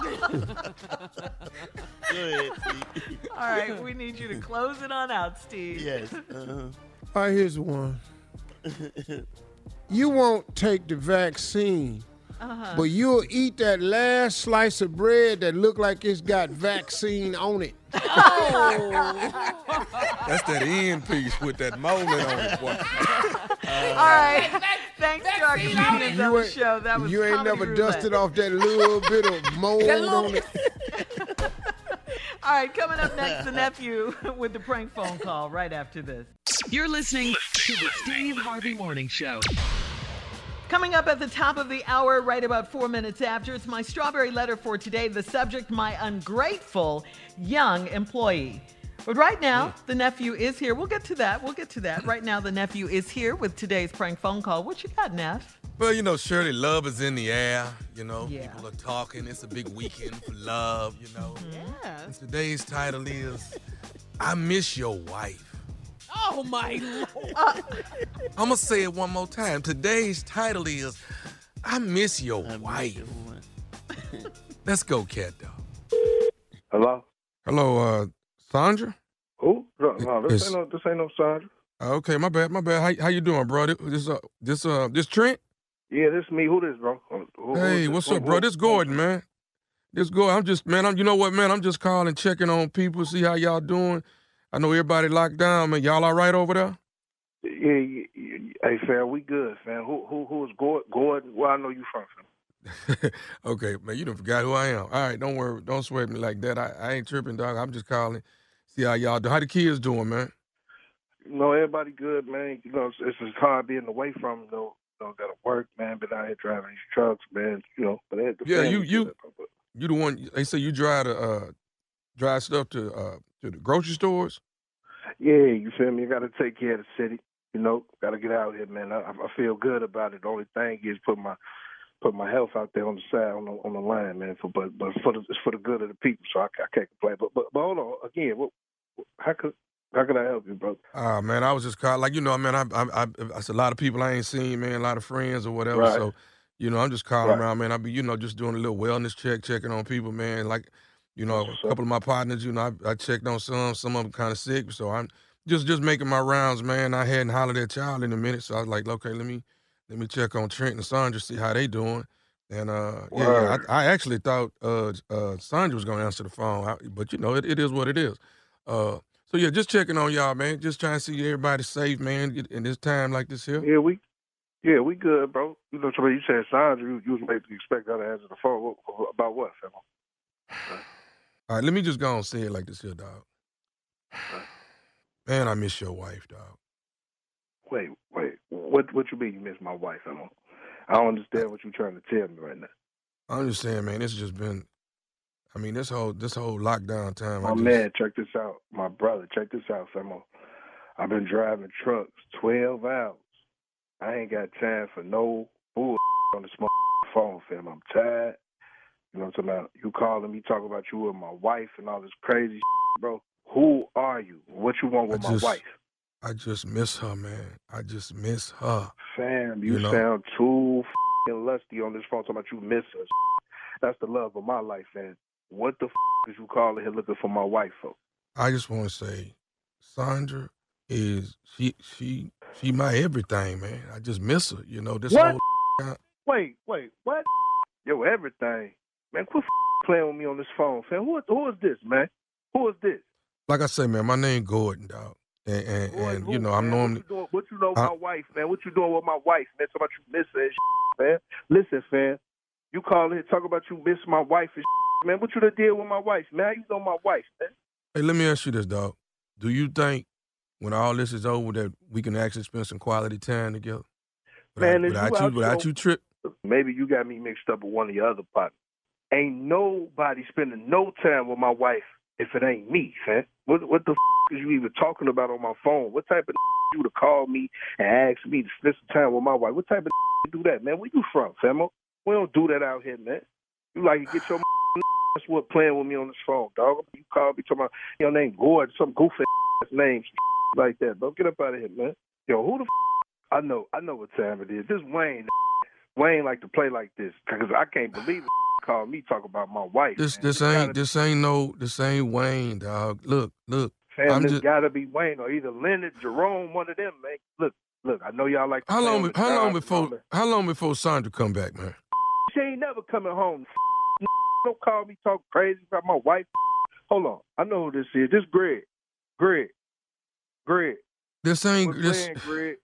[SPEAKER 8] ahead, Steve.
[SPEAKER 6] All right, we need you to close it on out, Steve.
[SPEAKER 8] Yes. Uh-huh.
[SPEAKER 4] All right, here's one. You won't take the vaccine,
[SPEAKER 6] Uh-huh.
[SPEAKER 4] but you'll eat that last slice of bread that look like it's got vaccine on it. Oh.
[SPEAKER 7] That's that end piece with that molding on it. Boy. *laughs*
[SPEAKER 6] All right. Thanks to our comedians on the show. That was
[SPEAKER 4] you ain't never
[SPEAKER 6] Roulette.
[SPEAKER 4] dusted off that little bit of *laughs* mold on it. *laughs*
[SPEAKER 6] All right, coming up next, the *laughs* nephew *laughs* with the prank phone call right after this.
[SPEAKER 5] You're listening to the Steve Harvey Morning Show.
[SPEAKER 6] Coming up at the top of the hour, right about four minutes after, it's my strawberry letter for today. The subject, my ungrateful young employee. But right now, the nephew is here. We'll get to that. We'll get to that. Right now, the nephew is here with today's prank phone call. What you got, Neff?
[SPEAKER 7] Well, you know, Shirley, love is in the air. You know,
[SPEAKER 6] Yeah.
[SPEAKER 7] people are talking. It's a big weekend for love, you know.
[SPEAKER 1] Yeah.
[SPEAKER 7] And today's title is I Miss Your Wife.
[SPEAKER 1] Oh my *laughs* lord.
[SPEAKER 7] I'm going to say it one more time. Today's title is I Miss Your Wife. Let's go, cat dog.
[SPEAKER 10] Hello?
[SPEAKER 7] Hello, uh, Sandra?
[SPEAKER 10] Who? No, no, this
[SPEAKER 7] It's-
[SPEAKER 10] ain't no, this ain't no Sandra.
[SPEAKER 7] Okay, my bad, my bad. How, how you doing, bro? This uh this uh this Trent?
[SPEAKER 10] Yeah, this me. Who this, bro? Who-
[SPEAKER 7] Hey,
[SPEAKER 10] this?
[SPEAKER 7] what's
[SPEAKER 10] Who-
[SPEAKER 7] up, bro? This Gordon, man. This Gordon. I'm just man, I'm you know what, man? I'm just calling, checking on people, see how y'all doing. I know everybody locked down, man. Y'all all right over there?
[SPEAKER 10] Yeah, yeah, yeah, hey, fam, we good, fam. Who, who, who is Gordon? Gordon? Where I know you from, fam? *laughs*
[SPEAKER 7] okay, man, you done forgot who I am. All right, don't worry, don't sweat me like that. I, I ain't tripping, dog. I'm just calling, see how y'all do. How the kids doing, man?
[SPEAKER 10] You know, everybody good, man. You know, it's, it's just hard being away from, know, you know, gotta work, man. Been out here driving these trucks, man. You know, but the
[SPEAKER 7] Yeah, you you you the one. They say you drive the uh drive stuff to uh to the grocery stores.
[SPEAKER 10] Yeah, you feel me? You gotta take care of the city. You know, gotta get out here, man. I, I feel good about it. The only thing is put my put my health out there on the side on the on the line, man. For but but for the it's for the good of the people, so I, I can't complain. But but but hold on again. What How could how can I help you, bro?
[SPEAKER 7] Ah man, I was just caught like you know, man. I I I it's a lot of people I ain't seen, man. A lot of friends or whatever.
[SPEAKER 10] Right.
[SPEAKER 7] So, you know, I'm just calling
[SPEAKER 10] Right.
[SPEAKER 7] around, man. I be you know just doing a little wellness check, checking on people, man. Like, you know, a couple of my partners, you know, I, I checked on some. Some of them kind of sick, so I'm just just making my rounds, man. I hadn't hollered at y'all in a minute, so I was like, okay, let me let me check on Trent and Sandra, see how they doing. And uh, yeah, I, I actually thought uh, uh, Sandra was gonna answer the phone, I- but you know, it, it is what it is. Uh, so yeah, just checking on y'all, man. Just trying to see everybody safe, man, in this time like this here.
[SPEAKER 10] Yeah, we yeah, we good, bro. You know, somebody you said Sandra, you, you was waiting to expect her to answer the phone. What, about what, fam? *sighs*
[SPEAKER 7] All right, let me just go and say it like this here, dog. Man, I miss your wife, dog.
[SPEAKER 10] Wait, wait. What what you mean you miss my wife? I don't I don't understand what you're trying to tell me right now.
[SPEAKER 7] Just saying, man, it's just been. I mean, this whole this whole lockdown time. I
[SPEAKER 10] My
[SPEAKER 7] just,
[SPEAKER 10] man, check this out. My brother, check this out, Famo. I've been driving trucks twelve hours. I ain't got time for no bull *laughs* on this motherfucking phone, fam. I'm tired. You know what I'm talking about? You calling me talking about you and my wife and all this crazy *laughs* bro. Who are you? What you want with
[SPEAKER 7] I
[SPEAKER 10] my
[SPEAKER 7] just-
[SPEAKER 10] wife?
[SPEAKER 7] I just miss her, man. I just miss her.
[SPEAKER 10] Fam, you,
[SPEAKER 7] You know?
[SPEAKER 10] sound too fing lusty on this phone talking about you miss her. That's the love of my life, man. What the f- is you calling here looking for my wife for?
[SPEAKER 7] I just want to say, Sandra is she she she my everything, man. I just miss her. You know this
[SPEAKER 10] What?
[SPEAKER 7] whole.
[SPEAKER 10] Wait, wait, what? Yo, everything. Man, quit f- playing with me on this phone, fam. Who, who is this, man? Who is this?
[SPEAKER 7] Like I say, man, my name Gordon, dog, and and, and
[SPEAKER 10] who,
[SPEAKER 7] you know I'm
[SPEAKER 10] man?
[SPEAKER 7] normally.
[SPEAKER 10] What you doing, what you know with my wife, man? What you doing with my wife, man? Talking about you miss her and shit, man. Listen, fam. You call here talk about you miss my wife and shit, man. What you done did with my wife, man? How you know my wife, man?
[SPEAKER 7] Hey, let me ask you this, dog. Do you think when all this is over that we can actually spend some quality time together?
[SPEAKER 10] Man,
[SPEAKER 7] without, without
[SPEAKER 10] you
[SPEAKER 7] you, without you trip.
[SPEAKER 10] Maybe you got me mixed up with one of the other partners. Ain't nobody spending no time with my wife if it ain't me, fam. What what the f- is you even talking about on my phone? What type of you to call me and ask me to spend some time with my wife? What type of do that, man? Where you from, famo? We don't do that out here, man. You like to get your that's *laughs* what playing with me on this phone, dog. You call me talking about your name Gordon, some goofy name *laughs* like that, bro. Get up out of here, man. Yo, who the f- *laughs* I know, I know what time it is. This Wayne Wayne like to play like this because I can't believe it. Call me talk about my wife.
[SPEAKER 7] This
[SPEAKER 10] man.
[SPEAKER 7] this
[SPEAKER 10] It's
[SPEAKER 7] ain't this ain't no this ain't Wayne, dog. Look look.
[SPEAKER 10] Fam,
[SPEAKER 7] I'm
[SPEAKER 10] this
[SPEAKER 7] just
[SPEAKER 10] gotta be Wayne or either Leonard, Jerome, one of them, man. Look, look, I know y'all like.
[SPEAKER 7] how long how long before how long before Sandra come back, man?
[SPEAKER 10] She ain't never coming home. *laughs* Don't call me talk crazy about my wife. Hold on, I know who this is. This Greg, Greg, Greg.
[SPEAKER 7] This ain't
[SPEAKER 10] Quit
[SPEAKER 7] this.
[SPEAKER 10] playing, Greg.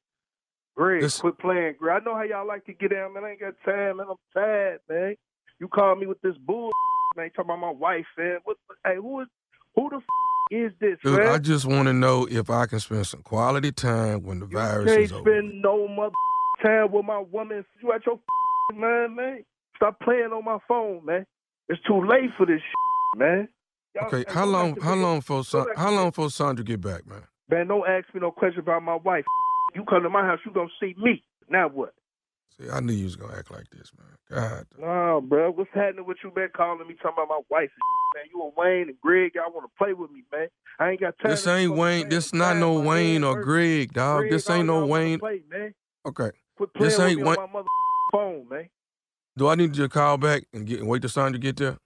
[SPEAKER 10] Greg,
[SPEAKER 7] this-
[SPEAKER 10] quit playing, Greg. I know how y'all like to get down, man. I ain't got time, man. I'm tired, man. You call me with this bull, *laughs* man. Talking about my wife, man. What? Hey, who is? Who the f- *laughs* is this,
[SPEAKER 7] Dude,
[SPEAKER 10] man?
[SPEAKER 7] I just want to know if I can spend some quality time when the virus
[SPEAKER 10] can't
[SPEAKER 7] is over.
[SPEAKER 10] spend no mother *laughs* time with my woman. You at your man, man. Stop playing on my phone, man. It's too late for this man. Y'all-
[SPEAKER 7] Okay, how long how long for Sa- how long for Sandra get back, man?
[SPEAKER 10] Man, don't ask me no question about my wife. You come to my house, you gonna see me. Now what?
[SPEAKER 7] See, I knew you was gonna act like this, man. God,
[SPEAKER 10] Nah, bro. What's happening with you, man? Calling me talking about my wife, man. You and Wayne and Greg, y'all want to play with me, man. I ain't got time.
[SPEAKER 7] For this
[SPEAKER 10] to
[SPEAKER 7] ain't Wayne. This not no Wayne or. Greg, dog.
[SPEAKER 10] Greg,
[SPEAKER 7] This ain't no Wayne.
[SPEAKER 10] Play, man.
[SPEAKER 7] Okay,
[SPEAKER 10] Quit playing
[SPEAKER 7] this
[SPEAKER 10] with
[SPEAKER 7] ain't
[SPEAKER 10] me
[SPEAKER 7] Wayne.
[SPEAKER 10] on my mother phone, man.
[SPEAKER 7] Do I need you to call back and get and wait till Sandra get there?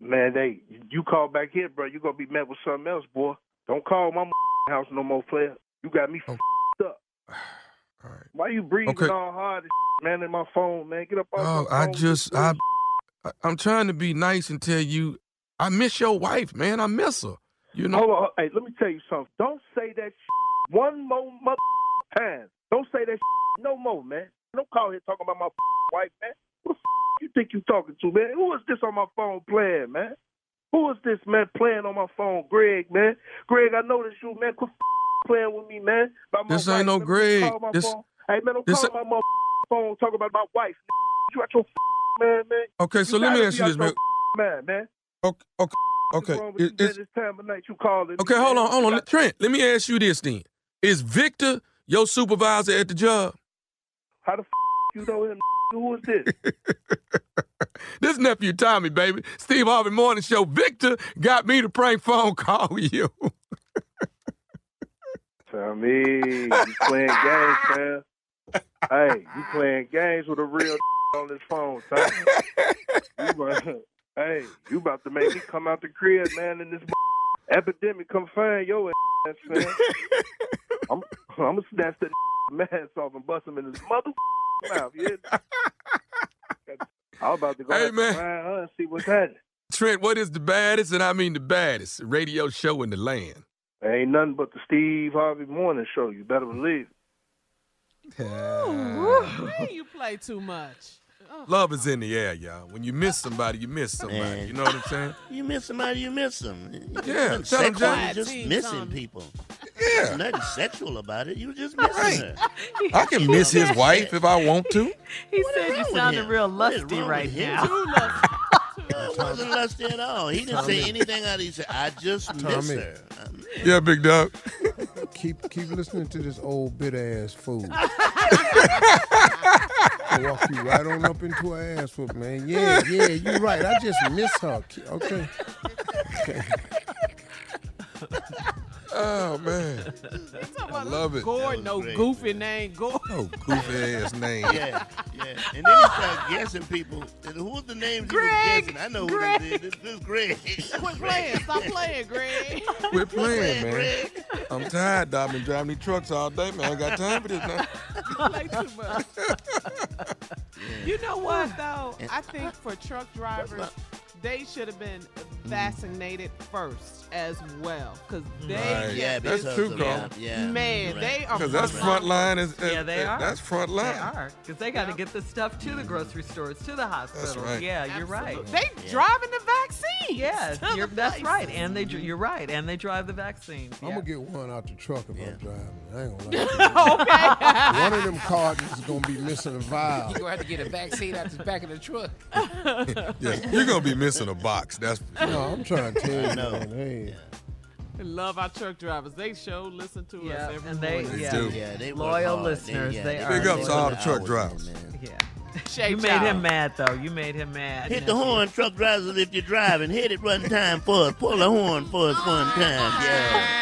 [SPEAKER 10] Man, they you call back here, bro. You gonna be met with something else, boy. Don't call my house no more, player. You got me oh. f***ed up. *sighs* *sighs*
[SPEAKER 7] All right.
[SPEAKER 10] Why you breathing
[SPEAKER 7] Okay.
[SPEAKER 10] all hard, and man, in my phone, man? Get up off my
[SPEAKER 7] I just I, I'm trying to be nice and tell you I miss your wife, man. I miss her. You know.
[SPEAKER 10] Hold on, hey, let me tell you something. Don't say that one more mother time. Don't say that no more, man. Don't call here talking about my *laughs* wife, man. Who the *laughs* you think you talking to, man? Who is this on my phone playing, man? Who is this man playing on my phone? Greg, man. Greg, I know this you, man. Quit playing with me, man. My
[SPEAKER 7] This
[SPEAKER 10] wife.
[SPEAKER 7] ain't no. Greg. This-.
[SPEAKER 10] Hey, man, don't
[SPEAKER 7] this
[SPEAKER 10] call my mother phone talking about my wife. *laughs* You at your f- *laughs* man, man.
[SPEAKER 7] Okay, so
[SPEAKER 10] You
[SPEAKER 7] let me ask you this, man. *laughs*
[SPEAKER 10] Man, man.
[SPEAKER 7] Okay, okay, okay.
[SPEAKER 10] What's wrong with
[SPEAKER 7] It- it's-
[SPEAKER 10] this time of night you calling
[SPEAKER 7] okay, hold on, hold on. Trent, let me ask you this then. Is Victor your supervisor at the job?
[SPEAKER 10] How the f- you know him? Who is this?
[SPEAKER 7] This nephew Tommy, baby. Steve Harvey Morning Show. Victor got me to prank phone call you.
[SPEAKER 10] Fam, me, you playing games, fam. Hey, you playing games with a real *laughs* on this phone, son. You about- *laughs* hey, you about to make me come out the crib, man, in this *laughs* epidemic come find your ass, man. I'm, I'm gonna snatch that mask off and bust him in his mother mouth. You hear? I was about to go
[SPEAKER 7] Hey, man.
[SPEAKER 10] to find her and see what's happening.
[SPEAKER 7] Trent, what is the baddest, and I mean the baddest, radio show in the land?
[SPEAKER 10] Ain't nothing but the Steve Harvey Morning Show. You better believe.
[SPEAKER 1] Man, you play too much. Oh.
[SPEAKER 7] Love is in the air, y'all. When you miss somebody, you miss somebody.
[SPEAKER 8] Man.
[SPEAKER 7] You know what I'm saying?
[SPEAKER 8] You miss somebody, you miss them.
[SPEAKER 7] Yeah,
[SPEAKER 8] Nothing
[SPEAKER 7] tell 'em,
[SPEAKER 8] sexual,
[SPEAKER 7] Jay.
[SPEAKER 8] you just missing
[SPEAKER 1] Tommy.
[SPEAKER 8] people.
[SPEAKER 7] Yeah.
[SPEAKER 8] There's nothing sexual about it. You just missing her.
[SPEAKER 7] I can miss his wife if I want to. *laughs*
[SPEAKER 6] He
[SPEAKER 8] What is
[SPEAKER 6] said you sounded real lusty right
[SPEAKER 8] with him?
[SPEAKER 6] now.
[SPEAKER 8] It wasn't lusty at all. He didn't say anything out of He said, I just miss
[SPEAKER 4] Tommy.
[SPEAKER 8] her.
[SPEAKER 7] Yeah, big dog.
[SPEAKER 4] Keep keep listening to this old bitter ass fool. *laughs* Walk you right on up into her ass whoop, man. Yeah, yeah, you're right. I just miss her. Okay. okay. *laughs* *laughs*
[SPEAKER 7] Oh man, I love it.
[SPEAKER 1] Gordon, no
[SPEAKER 8] great.
[SPEAKER 1] goofy name, Gordon.
[SPEAKER 7] Oh, goofy ass name.
[SPEAKER 8] Yeah, yeah. And then he started guessing people. And who was the names he was
[SPEAKER 1] Greg,
[SPEAKER 8] guessing? I know who
[SPEAKER 1] Greg.
[SPEAKER 8] that is. This, this is Greg.
[SPEAKER 1] Quit playing. Stop playing, Greg.
[SPEAKER 7] Quit playing, man. I'm tired. I've been driving these trucks all day, man. I ain't got time for this now.
[SPEAKER 1] You play too much. *laughs* You know what though? I think for truck drivers, they should have been vaccinated first as well, because they
[SPEAKER 7] Right.
[SPEAKER 1] get
[SPEAKER 8] Yeah,
[SPEAKER 1] this-
[SPEAKER 8] because
[SPEAKER 7] true,
[SPEAKER 8] of
[SPEAKER 7] Carl.
[SPEAKER 8] Yeah,
[SPEAKER 1] man,
[SPEAKER 8] right.
[SPEAKER 1] they are
[SPEAKER 7] Because that's
[SPEAKER 1] frontline
[SPEAKER 7] front line. Is,
[SPEAKER 6] Yeah, they are.
[SPEAKER 7] That's front
[SPEAKER 6] They
[SPEAKER 7] line.
[SPEAKER 6] are because they got to get the stuff to the grocery stores, to the hospitals.
[SPEAKER 7] right.
[SPEAKER 6] Yeah, you're right.
[SPEAKER 1] They
[SPEAKER 8] Yeah.
[SPEAKER 1] driving the vaccine.
[SPEAKER 6] Yes,
[SPEAKER 1] to
[SPEAKER 6] you're,
[SPEAKER 1] the
[SPEAKER 6] that's
[SPEAKER 1] places.
[SPEAKER 6] right, and they mm-hmm. you're right, and they drive the vaccine.
[SPEAKER 4] I'm
[SPEAKER 6] Yeah.
[SPEAKER 4] gonna get one out the truck if
[SPEAKER 8] Yeah.
[SPEAKER 4] I'm driving. I ain't gonna *laughs* lie. *laughs* one of them cartons is gonna be missing a vial.
[SPEAKER 9] You're gonna have to get a vaccine out the back of the truck. *laughs*
[SPEAKER 7] Yeah, you're gonna be missing a box. That's
[SPEAKER 4] No, I'm trying to tell you,
[SPEAKER 8] know.
[SPEAKER 4] man. Hey,
[SPEAKER 1] I love our truck drivers. They show listen to
[SPEAKER 6] Yeah,
[SPEAKER 1] us every
[SPEAKER 6] and they-
[SPEAKER 1] morning.
[SPEAKER 6] yeah.
[SPEAKER 7] do.
[SPEAKER 8] Yeah, they
[SPEAKER 6] Loyal
[SPEAKER 8] hard.
[SPEAKER 6] listeners,
[SPEAKER 8] yeah,
[SPEAKER 6] they
[SPEAKER 8] put
[SPEAKER 6] are.
[SPEAKER 7] Big ups to all
[SPEAKER 8] the
[SPEAKER 7] the truck drivers.
[SPEAKER 8] man.
[SPEAKER 6] Yeah. *laughs*
[SPEAKER 1] Shake
[SPEAKER 6] You made
[SPEAKER 1] job.
[SPEAKER 6] him mad though. You made him mad.
[SPEAKER 8] Hit the horn, truck drivers, if you're driving. Hit it one time for us. Pull the horn for us oh, one time. Yeah.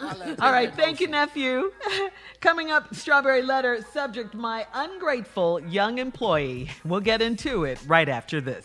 [SPEAKER 8] *laughs*
[SPEAKER 6] All right, thank you, nephew. *laughs* Coming up, strawberry letter subject: my ungrateful young employee. We'll get into it right after this.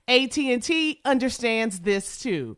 [SPEAKER 1] AT&T understands this too.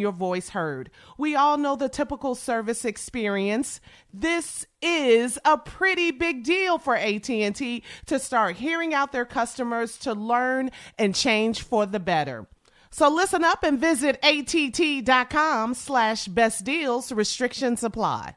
[SPEAKER 1] your voice heard. We all know the typical service experience. This is a pretty big deal for AT&T to start hearing out their customers to learn and change for the better. So listen up and visit att.com slash best deals. Restrictions apply.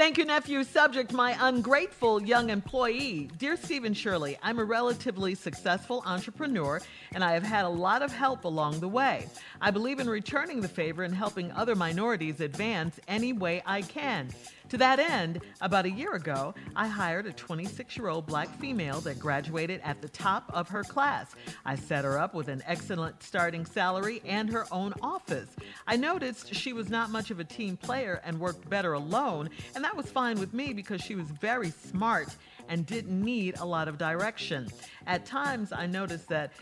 [SPEAKER 6] Thank you, nephew. Subject My ungrateful young employee. Dear Stephen Shirley, I'm a relatively successful entrepreneur and I have had a lot of help along the way. I believe in returning the favor and helping other minorities advance any way I can. To that end, about a year ago, I hired a 26 year old black female that graduated at the top of her class. I set her up with an excellent starting salary and her own office. I noticed she was not much of a team player and worked better alone, and that was fine with me because she was very smart and didn't need a lot of direction. At times, I noticed that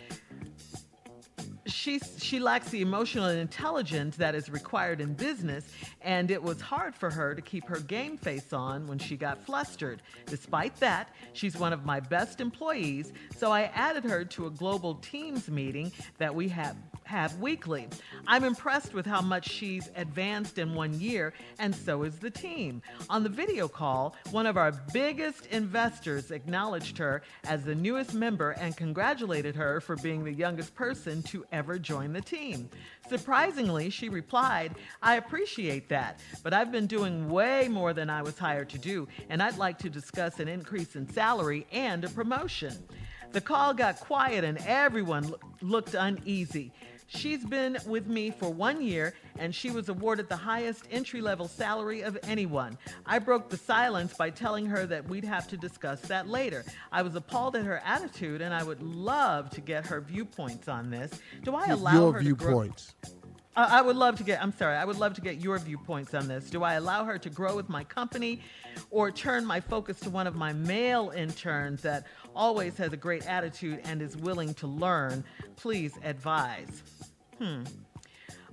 [SPEAKER 6] she she lacks the emotional intelligence that is required in business and it was hard for her to keep her game face on when she got flustered. Despite that she's one of my best employees so i added her to a global teams meeting that we have have weekly. I'm impressed with how much she's advanced in one year and so is the team. On the video call one of our biggest investors acknowledged her as the newest member and congratulated her for being the youngest person to ever join the team. Surprisingly, she replied, I appreciate that, but I've been doing way more than I was hired to do, and I'd like to discuss an increase in salary and a promotion. The call got quiet and everyone looked uneasy. She's been with me for one year and she was awarded the highest entry level salary of anyone. I broke the silence by telling her that we'd have to discuss that later. I was appalled at her attitude and I would love to get her viewpoints on this. Do I allow
[SPEAKER 4] Your
[SPEAKER 6] her to grow-
[SPEAKER 4] viewpoints.
[SPEAKER 6] I would love to get, I'm sorry, I would love to get your viewpoints on this. Do I allow her to grow with my company or turn my focus to one of my male interns that always has a great attitude and is willing to learn? Please advise. Hmm.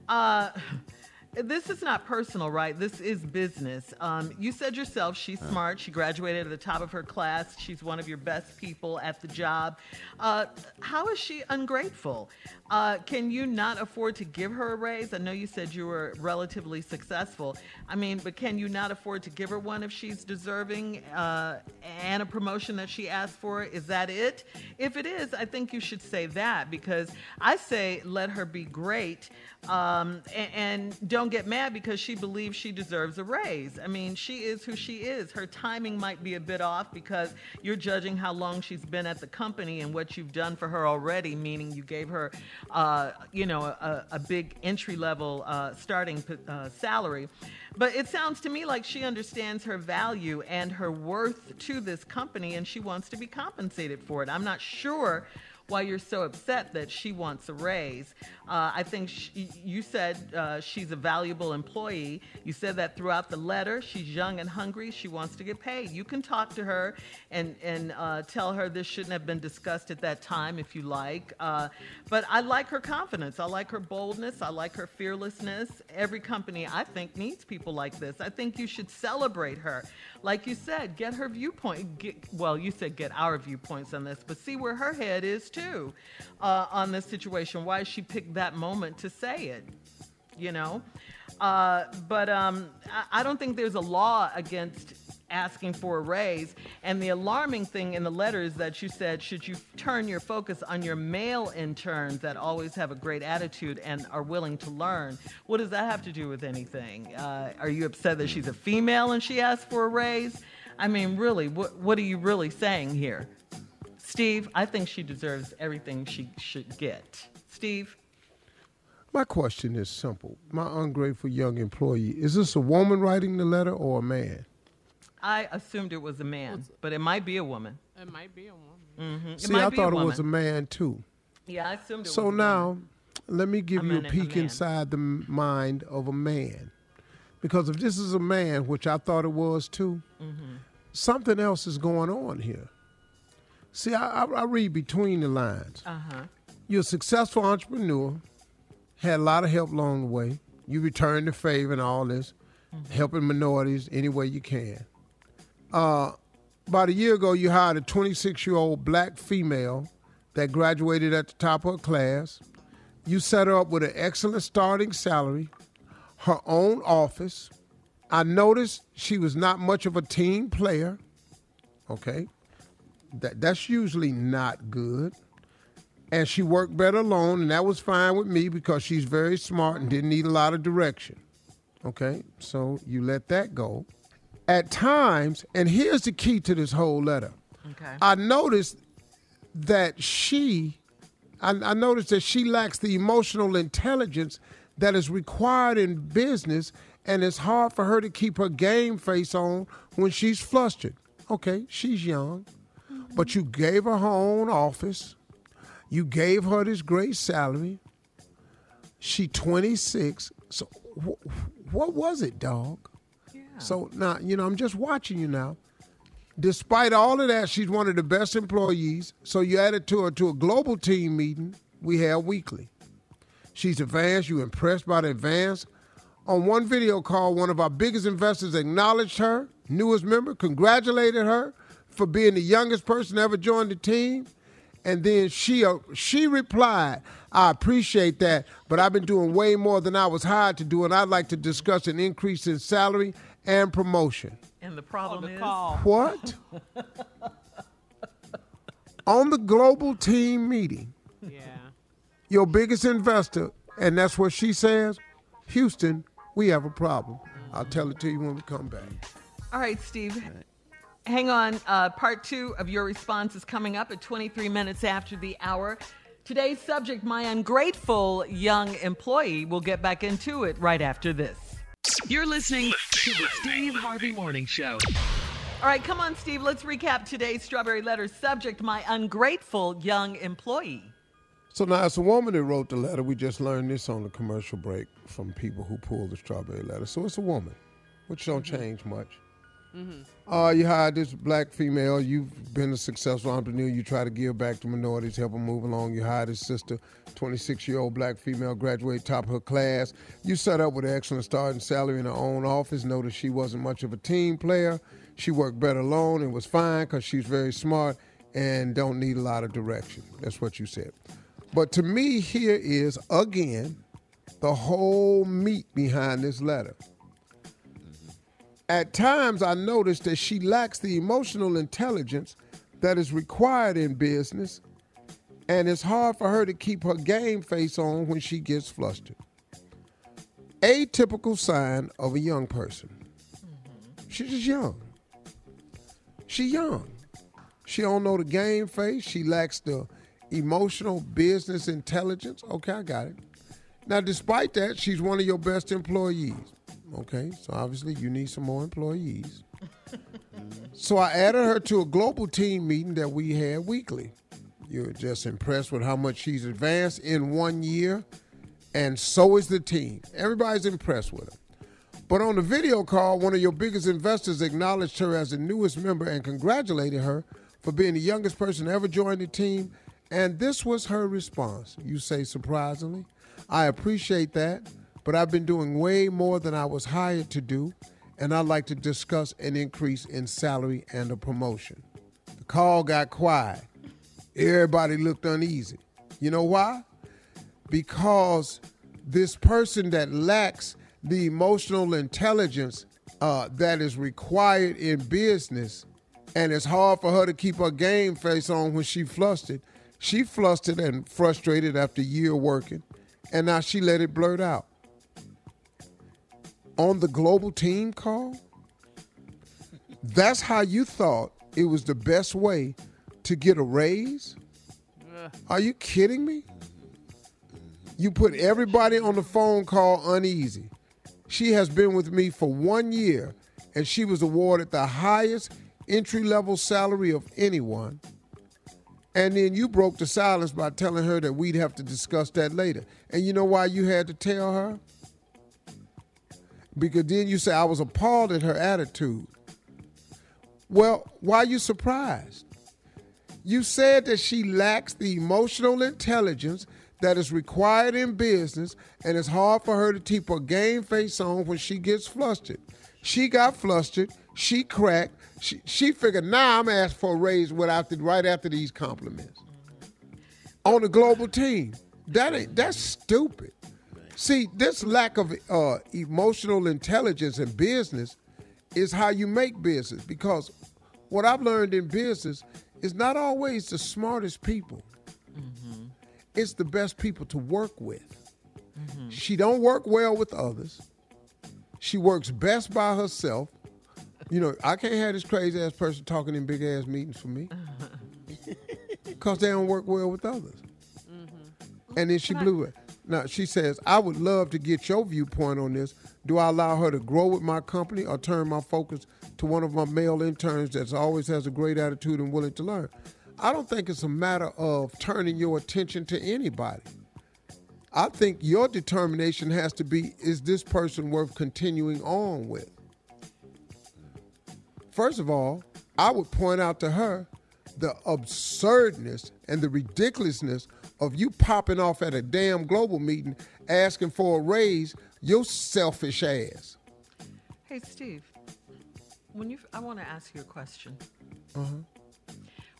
[SPEAKER 6] Uh, *laughs* this is not personal, right? This is business. Um, you said yourself she's smart. She graduated at the top of her class. She's one of your best people at the job. Uh, how is she ungrateful? Uh, can you not afford to give her a raise? I know you said you were relatively successful. I mean, but can you not afford to give her one if she's deserving uh, and a promotion that she asked for? Is that it? If it is, I think you should say that because I say let her be great um, and, and don't get mad because she believes she deserves a raise. I mean, she is who she is. Her timing might be a bit off because you're judging how long she's been at the company and what you've done for her already, meaning you gave her, uh, you know, a, a big entry level uh, starting uh, salary. But it sounds to me like she understands her value and her worth to this company and she wants to be compensated for it. I'm not sure why you're so upset that she wants a raise. Uh, I think she, you said uh, she's a valuable employee. You said that throughout the letter. She's young and hungry. She wants to get paid. You can talk to her and and uh, tell her this shouldn't have been discussed at that time if you like. Uh, but I like her confidence. I like her boldness. I like her fearlessness. Every company I think needs people like this. I think you should celebrate her. Like you said, get her viewpoint. Get, well, you said get our viewpoints on this, but see where her head is too uh, on this situation. Why she picked that moment to say it, you know? Uh, but um, I, don't think there's a law against asking for a raise. And the alarming thing in the letter is that you said, should you turn your focus on your male interns that always have a great attitude and are willing to learn? What does that have to do with anything? Uh, are you upset that she's a female and she asked for a raise? I mean, really, what, what are you really saying here? Steve, I think she deserves everything she should get. Steve?
[SPEAKER 4] My question is simple. My ungrateful young employee, is this a woman writing the letter or a man?
[SPEAKER 6] I assumed it was a man, but it might be a woman.
[SPEAKER 1] It might be a woman.
[SPEAKER 6] hmm It
[SPEAKER 4] See,
[SPEAKER 6] might
[SPEAKER 4] I
[SPEAKER 6] be
[SPEAKER 4] thought
[SPEAKER 6] a
[SPEAKER 4] it was a man too.
[SPEAKER 6] Yeah, I assumed it
[SPEAKER 4] So
[SPEAKER 6] was a
[SPEAKER 4] now, let me give
[SPEAKER 6] A
[SPEAKER 4] you a
[SPEAKER 6] man- a
[SPEAKER 4] peek inside the mind of a man. Because if this is a man, which I thought it was too,
[SPEAKER 6] Mm-hmm.
[SPEAKER 4] something else is going on here. See, I, I, I read between the lines.
[SPEAKER 6] Uh huh.
[SPEAKER 4] You're a successful entrepreneur, had a lot of help along the way. You returned the favor and all this, helping minorities any way you can. Uh, about a year ago, you hired a 26 year old black female that graduated at the top of her class. You set her up with an excellent starting salary, her own office. I noticed she was not much of a team player. Okay. That, that's usually not good and she worked better alone, and that was fine with me because she's very smart and didn't need a lot of direction. Okay, so you let that go. At times, and here's the key to this whole letter.
[SPEAKER 6] Okay.
[SPEAKER 4] I noticed that she, I, I noticed that she lacks the emotional intelligence that is required in business, and it's hard for her to keep her game face on when she's flustered. Okay, she's young, but you gave her her own office. You gave her this great salary. She 26. So wh- what was it, dog? So now, you know, I'm just watching you now. Despite all of that, she's one of the best employees. So you added to her to a global team meeting we have weekly. She's advanced. You impressed by the advance? On one video call, one of our biggest investors acknowledged her, newest member, congratulated her for being the youngest person to ever join the team. And then she uh, she replied, "I appreciate that, but I've been doing way more than I was hired to do, and I'd like to discuss an increase in salary and promotion."
[SPEAKER 6] And the problem is
[SPEAKER 4] What? *laughs* On the global team meeting,
[SPEAKER 1] Yeah.
[SPEAKER 4] your biggest investor, and that's what she says, Houston, we have a problem. I'll tell it to you when we come back.
[SPEAKER 6] All right, Steve. Hang on. Uh, part two of your response is coming up at 23 minutes after the hour. Today's subject, my ungrateful young employee. We'll get back into it right after this.
[SPEAKER 5] You're listening to the Steve Harvey Morning Show.
[SPEAKER 6] All right, come on, Steve. Let's recap today's Strawberry Letter subject, my ungrateful young employee.
[SPEAKER 4] So now it's a woman that wrote the letter. We just learned this on the commercial break from people who pulled the strawberry letter. So it's a woman, which don't change much. Uh, you hired this black female. You've been a successful entrepreneur. You try to give back to minorities, help them move along. You hired his sister, 26 year old black female, graduate top of her class. You set up with an excellent starting salary in her own office. Noticed she wasn't much of a team player. She worked better alone and was fine because she's very smart and don't need a lot of direction. That's what you said. But to me, here is again the whole meat behind this letter. At times, I notice that she lacks the emotional intelligence that is required in business, and it's hard for her to keep her game face on when she gets flustered. A typical sign of a young person. She's just young. She young. She don't know the game face. She lacks the emotional business intelligence. Okay, I got it. Now, despite that, she's one of your best employees. Okay, so obviously you need some more employees. so I added her to a global team meeting that we had weekly. You're just impressed with how much she's advanced in one year, and so is the team. Everybody's impressed with her. But on the video call, one of your biggest investors acknowledged her as the newest member and congratulated her for being the youngest person ever join the team. And this was her response. You say, surprisingly, I appreciate that, but I've been doing way more than I was hired to do, and I'd like to discuss an increase in salary and a promotion. The call got quiet. Everybody looked uneasy. You know why? Because this person that lacks the emotional intelligence uh, that is required in business, and it's hard for her to keep her game face on when she flustered. She flustered and frustrated after a year working, and now she let it blurt out. On the global team call, that's how you thought it was the best way to get a raise? Are you kidding me? You put everybody on the phone call uneasy. She has been with me for one year, and she was awarded the highest entry level salary of anyone. And then you broke the silence by telling her that we'd have to discuss that later. And you know why you had to tell her? Because then you say, I was appalled at her attitude. Well, why are you surprised? You said that she lacks the emotional intelligence that is required in business, and it's hard for her to keep a game face on when she gets flustered. She got flustered. She cracked. She, she figured, now I'm asked for a raise without the, right after these compliments. On the global team. That ain't that's stupid. See, this lack of uh, emotional intelligence in business is how you make business. Because what I've learned in business is not always the smartest people. Mm-hmm. It's the best people to work with. Mm-hmm. She don't work well with others. She works best by herself. You know, I can't have this crazy ass person talking in big ass meetings for me. *laughs* Because they don't work well with others. Mm-hmm. And then she blew it. Now she says, I would love to get your viewpoint on this. Do I allow her to grow with my company or turn my focus to one of my male interns that always has a great attitude and willing to learn? I don't think it's a matter of turning your attention to anybody. I think your determination has to be is this person worth continuing on with? First of all, I would point out to her the absurdness and the ridiculousness of you popping off at a damn global meeting asking for a raise, your selfish ass.
[SPEAKER 6] Hey, Steve. When you, I want to ask you a question.
[SPEAKER 4] Uh-huh.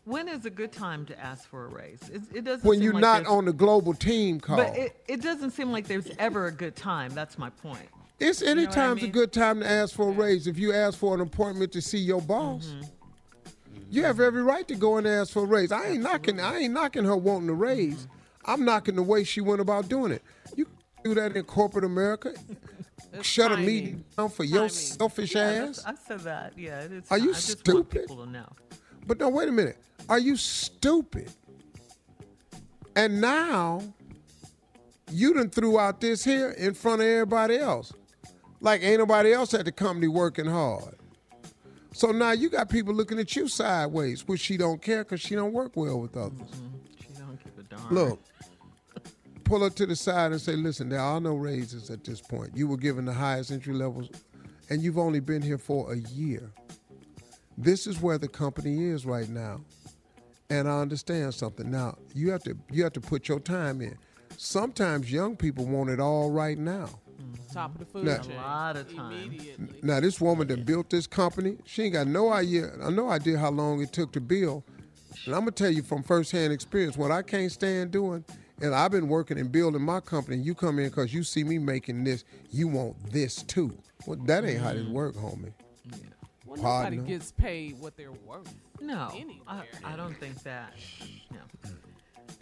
[SPEAKER 6] When is a good time to ask for a raise? It, it doesn't.
[SPEAKER 4] When
[SPEAKER 6] seem
[SPEAKER 4] you're
[SPEAKER 6] like
[SPEAKER 4] not on the global team call.
[SPEAKER 6] But it, it doesn't seem like there's ever a good time. That's my point.
[SPEAKER 4] It's
[SPEAKER 6] You know
[SPEAKER 4] any
[SPEAKER 6] I
[SPEAKER 4] time's
[SPEAKER 6] mean?
[SPEAKER 4] a good time to ask for a raise. If you ask for an appointment to see your boss,
[SPEAKER 6] Mm-hmm.
[SPEAKER 4] You have every right to go and ask for a raise. I ain't knocking. I ain't knocking her wanting a raise. Mm-hmm. I'm knocking the way she went about doing it. You do that in corporate America. Shut a meeting down for your selfish
[SPEAKER 6] Yeah,
[SPEAKER 4] ass.
[SPEAKER 6] I said that. Yeah, it is.
[SPEAKER 4] Are you
[SPEAKER 6] I just want
[SPEAKER 4] stupid?
[SPEAKER 6] people to know.
[SPEAKER 4] But no, wait a minute. Are you stupid? And now you done threw out this here in front of everybody else. Like ain't nobody else at the company working hard. So now you got people looking at you sideways, which she don't care because she don't work well with others. Mm-hmm.
[SPEAKER 6] She don't give a darn.
[SPEAKER 4] Look, pull her to the side and say, listen, there are no raises at this point. You were given the highest entry levels, and you've only been here for a year. This is where the company is right now. And I understand something. Now, you have to you have to put your time in. Sometimes young people want it all right now.
[SPEAKER 1] Top of the food
[SPEAKER 4] Now-
[SPEAKER 1] chain.
[SPEAKER 6] A lot of time.
[SPEAKER 4] Now, this woman that built this company, she ain't got no idea, I no idea how long it took to build. And I'm gonna tell you from firsthand experience, what I can't stand doing, and I've been working and building my company. And you come in because you see me making this, you want this too. Well, that ain't how this mm. work, homie.
[SPEAKER 1] Well, nobody
[SPEAKER 4] Partner.
[SPEAKER 1] gets paid what they're worth.
[SPEAKER 6] No, I, I don't think that. No.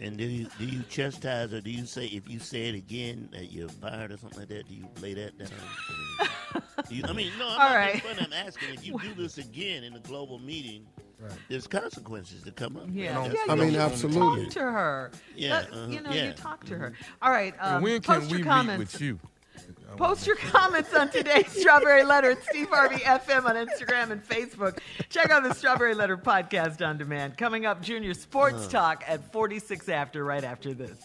[SPEAKER 8] And do you do you chastise or do you say if you say it again that you're fired or something like that? Do you lay that down? Do you- I mean, no, I'm
[SPEAKER 6] All
[SPEAKER 8] not
[SPEAKER 6] right.
[SPEAKER 8] being funny. I'm asking if you do *laughs* this again in a global meeting, there's consequences that come up.
[SPEAKER 6] Yeah,
[SPEAKER 8] That's-
[SPEAKER 6] yeah.
[SPEAKER 4] I mean,
[SPEAKER 6] you
[SPEAKER 4] absolutely.
[SPEAKER 6] Talk to her.
[SPEAKER 8] Yeah,
[SPEAKER 6] That-
[SPEAKER 8] uh-huh,
[SPEAKER 6] you know,
[SPEAKER 8] yeah.
[SPEAKER 6] you talk to her. All right. Um,
[SPEAKER 7] and when
[SPEAKER 6] post
[SPEAKER 7] can
[SPEAKER 6] your
[SPEAKER 7] we
[SPEAKER 6] comments.
[SPEAKER 7] meet with you?
[SPEAKER 6] Post your comments on today's *laughs* Strawberry Letter at Steve Harvey FM on Instagram and Facebook. Check out the Strawberry Letter podcast on demand. Coming up, Junior Sports Talk at 46 after, right after this.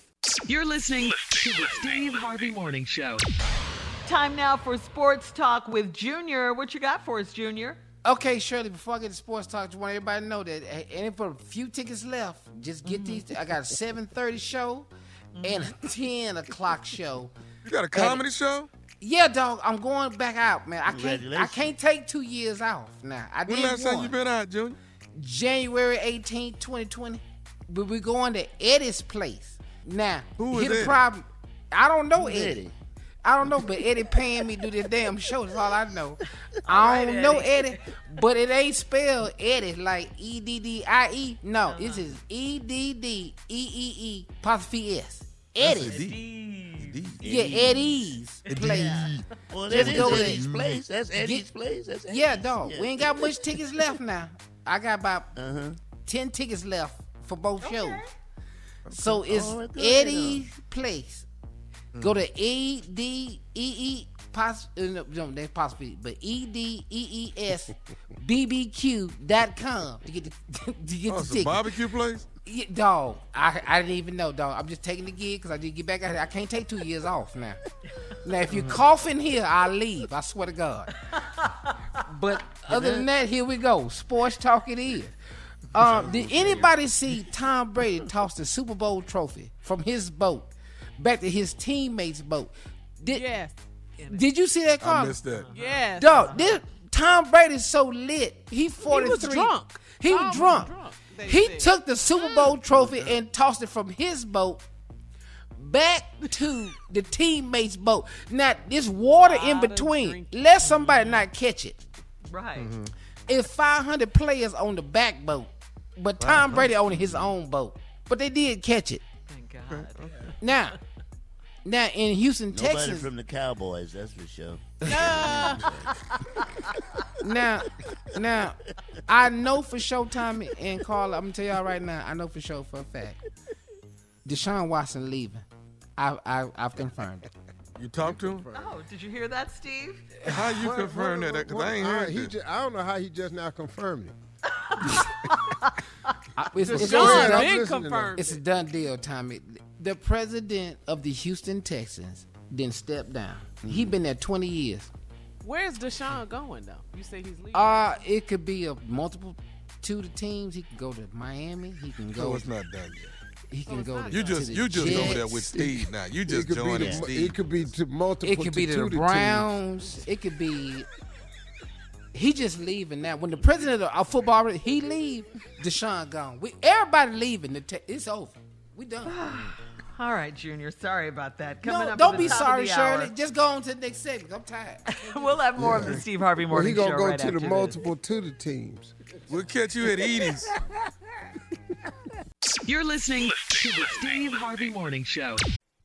[SPEAKER 5] You're listening to the Steve Harvey Morning Show.
[SPEAKER 6] Time now for Sports Talk with Junior. What you got for us, Junior?
[SPEAKER 9] Okay, Shirley, before I get to sports talk, just want everybody to know that eh, any for a few tickets left, just get these. Mm-hmm. I got a 7.30 show and a mm-hmm. 10 o'clock show.
[SPEAKER 7] You got a comedy show?
[SPEAKER 9] Yeah, dog, I'm going back out, man. I can't I can't take two years off now. I
[SPEAKER 7] When
[SPEAKER 9] did
[SPEAKER 7] last time you been out, Junior?
[SPEAKER 9] January 18th, 2020. But we're going to Eddie's place. Now,
[SPEAKER 7] Who is
[SPEAKER 9] here's the
[SPEAKER 7] Eddie?
[SPEAKER 9] problem. I don't know Eddie.
[SPEAKER 8] Eddie?
[SPEAKER 9] I don't know, but Eddie paying me to do this damn show. That's all I know. *laughs* I don't know Eddie, but it ain't spelled Eddie like E D D I E. No, this is E D D E E E apostrophe S. Eddie's. Yeah, Eddie's place.
[SPEAKER 8] Well,
[SPEAKER 9] Just
[SPEAKER 8] that is
[SPEAKER 9] go there.
[SPEAKER 8] Eddie's place. That's Eddie's
[SPEAKER 9] Get-
[SPEAKER 8] place. That's Eddie's
[SPEAKER 9] Yeah,
[SPEAKER 8] place.
[SPEAKER 9] dog. We ain't got much tickets left now. I got about
[SPEAKER 8] Uh-huh.
[SPEAKER 9] ten tickets left for both shows. So it's
[SPEAKER 8] Oh, good.
[SPEAKER 9] Eddie's place. Go to E D E E pos uh, no, no, that's possibly but E D E E S BBQ dot com to get the *laughs* to get
[SPEAKER 7] Oh,
[SPEAKER 9] the
[SPEAKER 7] it's a
[SPEAKER 9] ticket.
[SPEAKER 7] barbecue place?
[SPEAKER 9] Yeah, dog, I I didn't even know, dog. I'm just taking the gig because I did get back out here. I can't take two years off now. Now, if you cough in here, I'll leave. I swear to God. *laughs* But other than that, here we go. Sports talk it is. Um, did anybody see Tom Brady toss the Super Bowl trophy from his boat back to his teammates' boat? Did,
[SPEAKER 1] Yes.
[SPEAKER 9] Did you see that,
[SPEAKER 7] I
[SPEAKER 9] Carl?
[SPEAKER 7] missed that.
[SPEAKER 1] Yes.
[SPEAKER 9] Dog, this Tom Brady's so lit. He 43.
[SPEAKER 1] He was drunk.
[SPEAKER 9] He was
[SPEAKER 1] was
[SPEAKER 9] drunk. He took the Super Bowl trophy and tossed it from his boat back to the teammates' boat. Now, there's water in between. Let somebody not catch it.
[SPEAKER 6] Right. Mm-hmm.
[SPEAKER 9] It's 500 players on the back boat, but Tom Brady on his own boat. But they did catch it.
[SPEAKER 6] Thank God.
[SPEAKER 9] Now, now in Houston,
[SPEAKER 8] Nobody
[SPEAKER 9] Texas,
[SPEAKER 8] from the Cowboys, that's for sure.
[SPEAKER 9] now, now, I know for sure, Tommy and Carla. I'm gonna tell y'all right now. I know for sure for a fact, Deshaun Watson leaving. I, I I've confirmed it.
[SPEAKER 7] You talked to him?
[SPEAKER 6] Oh, did you hear that, Steve?
[SPEAKER 7] How you
[SPEAKER 4] What-
[SPEAKER 7] confirm
[SPEAKER 4] what-
[SPEAKER 7] that? Because I ain't
[SPEAKER 4] uh,
[SPEAKER 7] heard
[SPEAKER 4] he
[SPEAKER 7] this.
[SPEAKER 4] ju- I don't know how he just now confirmed it. *laughs*
[SPEAKER 9] I- It's, it's, it's,
[SPEAKER 1] Deshaun
[SPEAKER 9] a
[SPEAKER 1] been confirmed.
[SPEAKER 9] it's a done deal, Tommy. The president of the Houston Texans didn't step down. He been there 20 years.
[SPEAKER 1] Where's Deshaun going though? You say he's leaving.
[SPEAKER 9] Uh, it could be a multiple two to teams. He can go to Miami. He can go.
[SPEAKER 7] No,
[SPEAKER 9] go.
[SPEAKER 7] it's not done yet.
[SPEAKER 9] He can go. To,
[SPEAKER 7] You
[SPEAKER 9] to
[SPEAKER 7] just
[SPEAKER 9] the
[SPEAKER 7] you just over there with Steve now. You just
[SPEAKER 4] could be
[SPEAKER 7] joining
[SPEAKER 4] the-
[SPEAKER 7] Steve.
[SPEAKER 4] It could be to multiple.
[SPEAKER 9] It could be to the
[SPEAKER 4] teams.
[SPEAKER 9] Browns. It could be. He just leaving now. When the president of our football he leave, Deshaun gone. We everybody leaving. The te- it's over. We done. *sighs* *sighs*
[SPEAKER 6] All right, Junior. Sorry about that. Coming
[SPEAKER 9] No,
[SPEAKER 6] up
[SPEAKER 9] don't be sorry,
[SPEAKER 6] the hour.
[SPEAKER 9] Shirley. Just go on to the next segment. I'm tired. *laughs*
[SPEAKER 6] we'll have more of the Steve Harvey Morning
[SPEAKER 4] Well,
[SPEAKER 6] Morning
[SPEAKER 4] he gonna
[SPEAKER 6] Show
[SPEAKER 4] go
[SPEAKER 6] right
[SPEAKER 4] to
[SPEAKER 6] after
[SPEAKER 4] the
[SPEAKER 6] this.
[SPEAKER 4] multiple to the teams.
[SPEAKER 7] We'll catch you at Edie's. *laughs*
[SPEAKER 5] You're listening to the Steve Harvey Morning Show.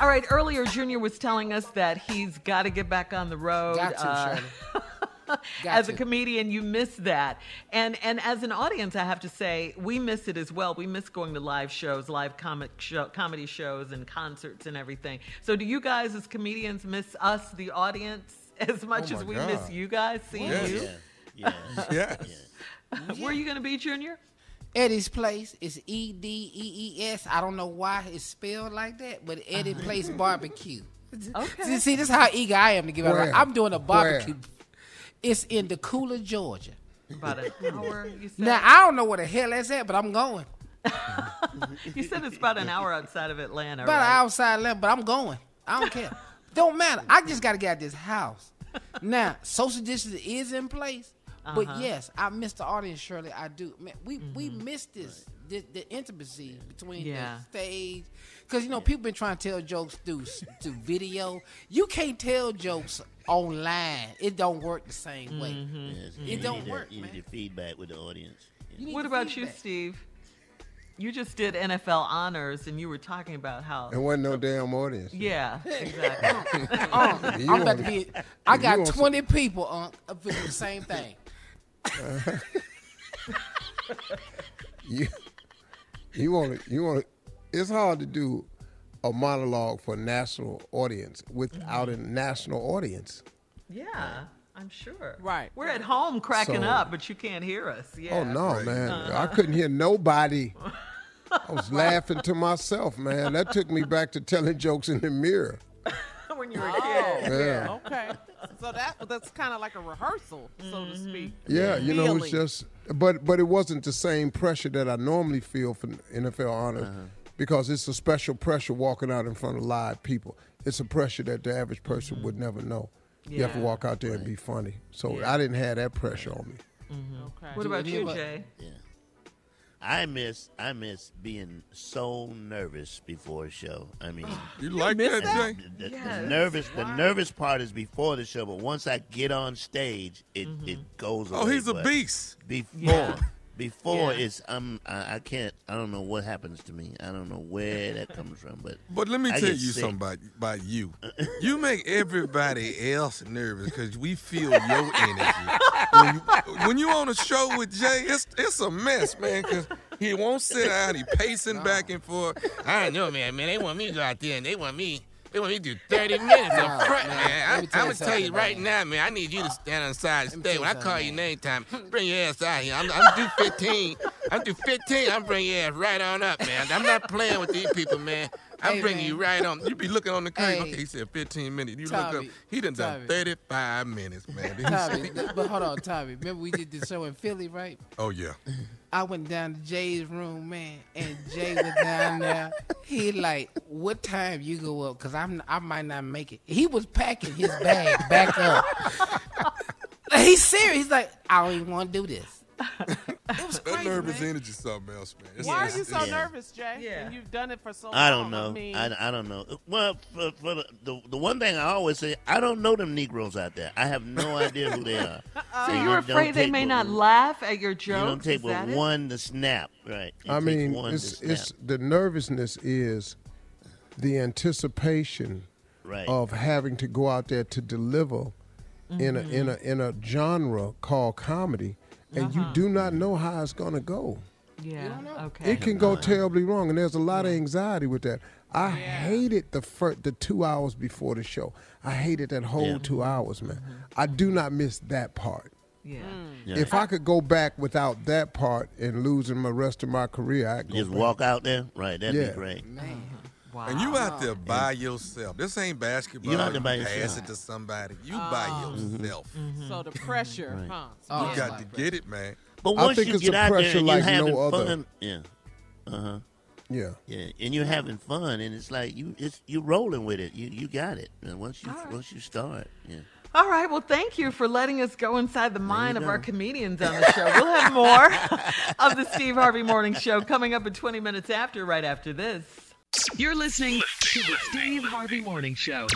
[SPEAKER 6] All right, earlier Junior was telling us that he's got to get back on the road.
[SPEAKER 9] Got to,
[SPEAKER 6] uh,
[SPEAKER 9] Shirley. *laughs*
[SPEAKER 6] as a comedian, you miss that, and and as an audience, I have to say we miss it as well. We miss going to live shows, live comic show, comedy shows, and concerts and everything. So, do you guys, as comedians, miss us, the audience, as much
[SPEAKER 7] Oh
[SPEAKER 6] as we
[SPEAKER 7] God.
[SPEAKER 6] miss you guys seeing
[SPEAKER 7] Yes.
[SPEAKER 6] you?
[SPEAKER 8] Yeah. *laughs*
[SPEAKER 7] Yes. *laughs*
[SPEAKER 6] Where are you going to be, Junior?
[SPEAKER 9] Eddie's Place is E D E E S. I don't know why it's spelled like that, but Eddie uh-huh. Place Barbecue. *laughs*
[SPEAKER 6] Okay.
[SPEAKER 9] See, see, this is how eager I am to give out.
[SPEAKER 4] Where?
[SPEAKER 9] I'm doing a barbecue.
[SPEAKER 4] Where?
[SPEAKER 9] It's in Dacula, Georgia.
[SPEAKER 6] About an hour. You said.
[SPEAKER 9] Now I don't know where the hell that's at, but I'm going. *laughs*
[SPEAKER 6] you said it's about an hour outside of Atlanta.
[SPEAKER 9] About
[SPEAKER 6] right?
[SPEAKER 9] an outside level, but I'm going. I don't care. don't matter. I just got to get out this house. *laughs* Now, social distance is in place, but
[SPEAKER 6] Uh-huh.
[SPEAKER 9] yes, I miss the audience. Shirley, I do. Man, we we miss this, the, the intimacy between
[SPEAKER 6] Yeah.
[SPEAKER 9] the stage, because you know people been trying to tell jokes through through video. You can't tell jokes online. It don't work the same way.
[SPEAKER 8] Yes,
[SPEAKER 9] It don't
[SPEAKER 8] need
[SPEAKER 9] work,
[SPEAKER 8] that, You
[SPEAKER 9] man.
[SPEAKER 8] need the feedback with the audience.
[SPEAKER 9] You
[SPEAKER 6] What
[SPEAKER 9] the
[SPEAKER 6] about you. Steve? You just did NFL honors, and you were talking about how.
[SPEAKER 4] There wasn't no damn audience.
[SPEAKER 6] Yeah, exactly. *laughs*
[SPEAKER 4] You
[SPEAKER 9] I'm about to
[SPEAKER 4] want-
[SPEAKER 9] be. *laughs* I got
[SPEAKER 4] want some-
[SPEAKER 9] 20 people on up for the same thing. *laughs*
[SPEAKER 4] You you want to you want to. It's hard to do a monologue for a national audience without a national audience.
[SPEAKER 6] yeah, I'm sure.
[SPEAKER 1] Right.
[SPEAKER 6] We're at home cracking
[SPEAKER 4] So-
[SPEAKER 6] up, but you can't hear us. Yeah.
[SPEAKER 4] Oh no,
[SPEAKER 7] Right.
[SPEAKER 4] man!
[SPEAKER 6] Uh-huh.
[SPEAKER 4] I couldn't hear nobody. I was *laughs* laughing to myself, man. That took me back to telling jokes in the mirror. *laughs*
[SPEAKER 6] when you were a kid.
[SPEAKER 4] Yeah.
[SPEAKER 1] Okay. So that that's kind of like a rehearsal, so to speak.
[SPEAKER 4] Yeah, you know, it's just, but but it wasn't the same pressure that I normally feel for NFL honors
[SPEAKER 8] Uh-huh.
[SPEAKER 4] because it's a special pressure walking out in front of live people. It's a pressure that the average person would never know. You have to
[SPEAKER 6] Mm-hmm.
[SPEAKER 4] Walk out there and be funny. So
[SPEAKER 6] Yeah.
[SPEAKER 4] I didn't have that pressure on me.
[SPEAKER 1] Okay.
[SPEAKER 6] What about you, Jay?
[SPEAKER 8] Yeah. I miss I miss being so nervous before a show. I mean, *gasps*
[SPEAKER 7] You like
[SPEAKER 1] miss
[SPEAKER 7] that,
[SPEAKER 1] that?
[SPEAKER 8] The, the
[SPEAKER 6] Yes.
[SPEAKER 8] nervous the nervous part is before the show, but once I get on stage, it it mm-hmm. goes away.
[SPEAKER 7] Oh, he's a beast.
[SPEAKER 8] Before
[SPEAKER 6] Yeah.
[SPEAKER 8] Before
[SPEAKER 6] Yeah.
[SPEAKER 8] it's I'm I, I can't I don't know what happens to me. I don't know where that comes from, but
[SPEAKER 7] But let me
[SPEAKER 8] I
[SPEAKER 7] tell you
[SPEAKER 8] sick.
[SPEAKER 7] something about, about you. *laughs* You make everybody else nervous because we feel your energy. When you, when you on a show with Jay, it's it's a mess, man. Because he won't sit down. He pacing back and forth.
[SPEAKER 9] I know, man. Man, they want me to go out there and they want me. They want me to do 30 minutes up front, man.
[SPEAKER 16] Let me
[SPEAKER 9] I,
[SPEAKER 16] tell
[SPEAKER 9] I'm
[SPEAKER 16] you
[SPEAKER 9] gonna tell you right now, man. I need you to stand on the side of the
[SPEAKER 16] Let me
[SPEAKER 9] stage. When I call
[SPEAKER 16] something,
[SPEAKER 9] your name time, bring your ass out here. I'm, I'm due 15. I'm due 15. I'm bring your ass right on up, man. I'm not playing with these people, man.
[SPEAKER 7] I'm
[SPEAKER 9] Hey,
[SPEAKER 7] bringing
[SPEAKER 9] man.
[SPEAKER 7] you right on. You be looking on the *laughs* curve.
[SPEAKER 9] Hey.
[SPEAKER 7] Okay, he said 15 minutes. You look up. He done done
[SPEAKER 9] Tommy.
[SPEAKER 7] 35 minutes, man.
[SPEAKER 9] Tommy, but hold on, Tommy. Remember we did the show in Philly, right? *laughs*
[SPEAKER 7] Oh yeah.
[SPEAKER 9] I went down to Jay's room, man, and Jay was down there. He like, what time you go up? Cause I'm I might not make it. He was packing his bag back up. *laughs* He's serious. He's like, I don't even want to do this. It was
[SPEAKER 7] That nervous
[SPEAKER 9] man.
[SPEAKER 7] energy is something else, man. It's-
[SPEAKER 1] Why are
[SPEAKER 7] it's-
[SPEAKER 1] you so
[SPEAKER 7] it's-
[SPEAKER 1] nervous, Jay?
[SPEAKER 6] Yeah.
[SPEAKER 1] And you've done it for so long.
[SPEAKER 8] I don't know.
[SPEAKER 1] mean,
[SPEAKER 8] I, I don't know. Well, for, for the, the the one thing I always say, I don't know them Negroes out there. I have no idea who they are. *laughs*
[SPEAKER 6] So
[SPEAKER 8] And
[SPEAKER 6] you're
[SPEAKER 8] it don't
[SPEAKER 6] afraid they
[SPEAKER 8] take
[SPEAKER 6] may
[SPEAKER 8] but-
[SPEAKER 6] not laugh at your
[SPEAKER 8] You
[SPEAKER 6] jokes?
[SPEAKER 8] don't take
[SPEAKER 6] Is that
[SPEAKER 8] but
[SPEAKER 6] it?
[SPEAKER 8] one to snap, right? It
[SPEAKER 4] I
[SPEAKER 8] takes
[SPEAKER 4] mean,
[SPEAKER 8] one
[SPEAKER 4] it's
[SPEAKER 8] snap.
[SPEAKER 4] it's the nervousness is the anticipation
[SPEAKER 8] Right.
[SPEAKER 4] of having to go out there to deliver in a mm-hmm. in a in a genre called comedy, and you uh-huh. do not know how it's gonna go.
[SPEAKER 6] Yeah. Okay.
[SPEAKER 4] It can go uh-huh. terribly wrong, and there's a lot of anxiety with that. I hated the first, the two hours before the show. I hated that whole
[SPEAKER 8] Yeah.
[SPEAKER 4] two hours, man. Mm-hmm. I do not miss that part.
[SPEAKER 6] Yeah. Mm.
[SPEAKER 8] Yeah.
[SPEAKER 4] If I could go back without that part and losing the rest of my career, I'd go
[SPEAKER 8] Just
[SPEAKER 4] back.
[SPEAKER 8] walk out there, right? That'd
[SPEAKER 4] Yeah.
[SPEAKER 8] be great.
[SPEAKER 6] Wow.
[SPEAKER 7] And you out there by yourself. This ain't basketball.
[SPEAKER 8] You out there by
[SPEAKER 7] pass
[SPEAKER 8] yourself.
[SPEAKER 7] it to somebody. You by
[SPEAKER 1] Oh.
[SPEAKER 7] yourself.
[SPEAKER 1] So the pressure,
[SPEAKER 8] Right.
[SPEAKER 1] huh?
[SPEAKER 9] Oh,
[SPEAKER 7] You got to get it, man.
[SPEAKER 8] But
[SPEAKER 4] I
[SPEAKER 8] once
[SPEAKER 4] think
[SPEAKER 8] you
[SPEAKER 4] it's
[SPEAKER 8] get
[SPEAKER 4] a
[SPEAKER 8] out there
[SPEAKER 4] pressure
[SPEAKER 8] and
[SPEAKER 4] like
[SPEAKER 8] you're having
[SPEAKER 4] no other.
[SPEAKER 8] fun, yeah, uh huh,
[SPEAKER 4] Yeah.
[SPEAKER 8] yeah, and you're having fun, and it's like you, it's you rolling with it. You, you got it. And once you, once you start, yeah.
[SPEAKER 6] All right. Well, thank you for letting us go inside the mind of
[SPEAKER 8] go.
[SPEAKER 6] our comedians on the show. We'll have more *laughs* of the Steve Harvey Morning Show coming up in 20 minutes after, right after this.
[SPEAKER 5] You're listening to the Steve Harvey Morning Show.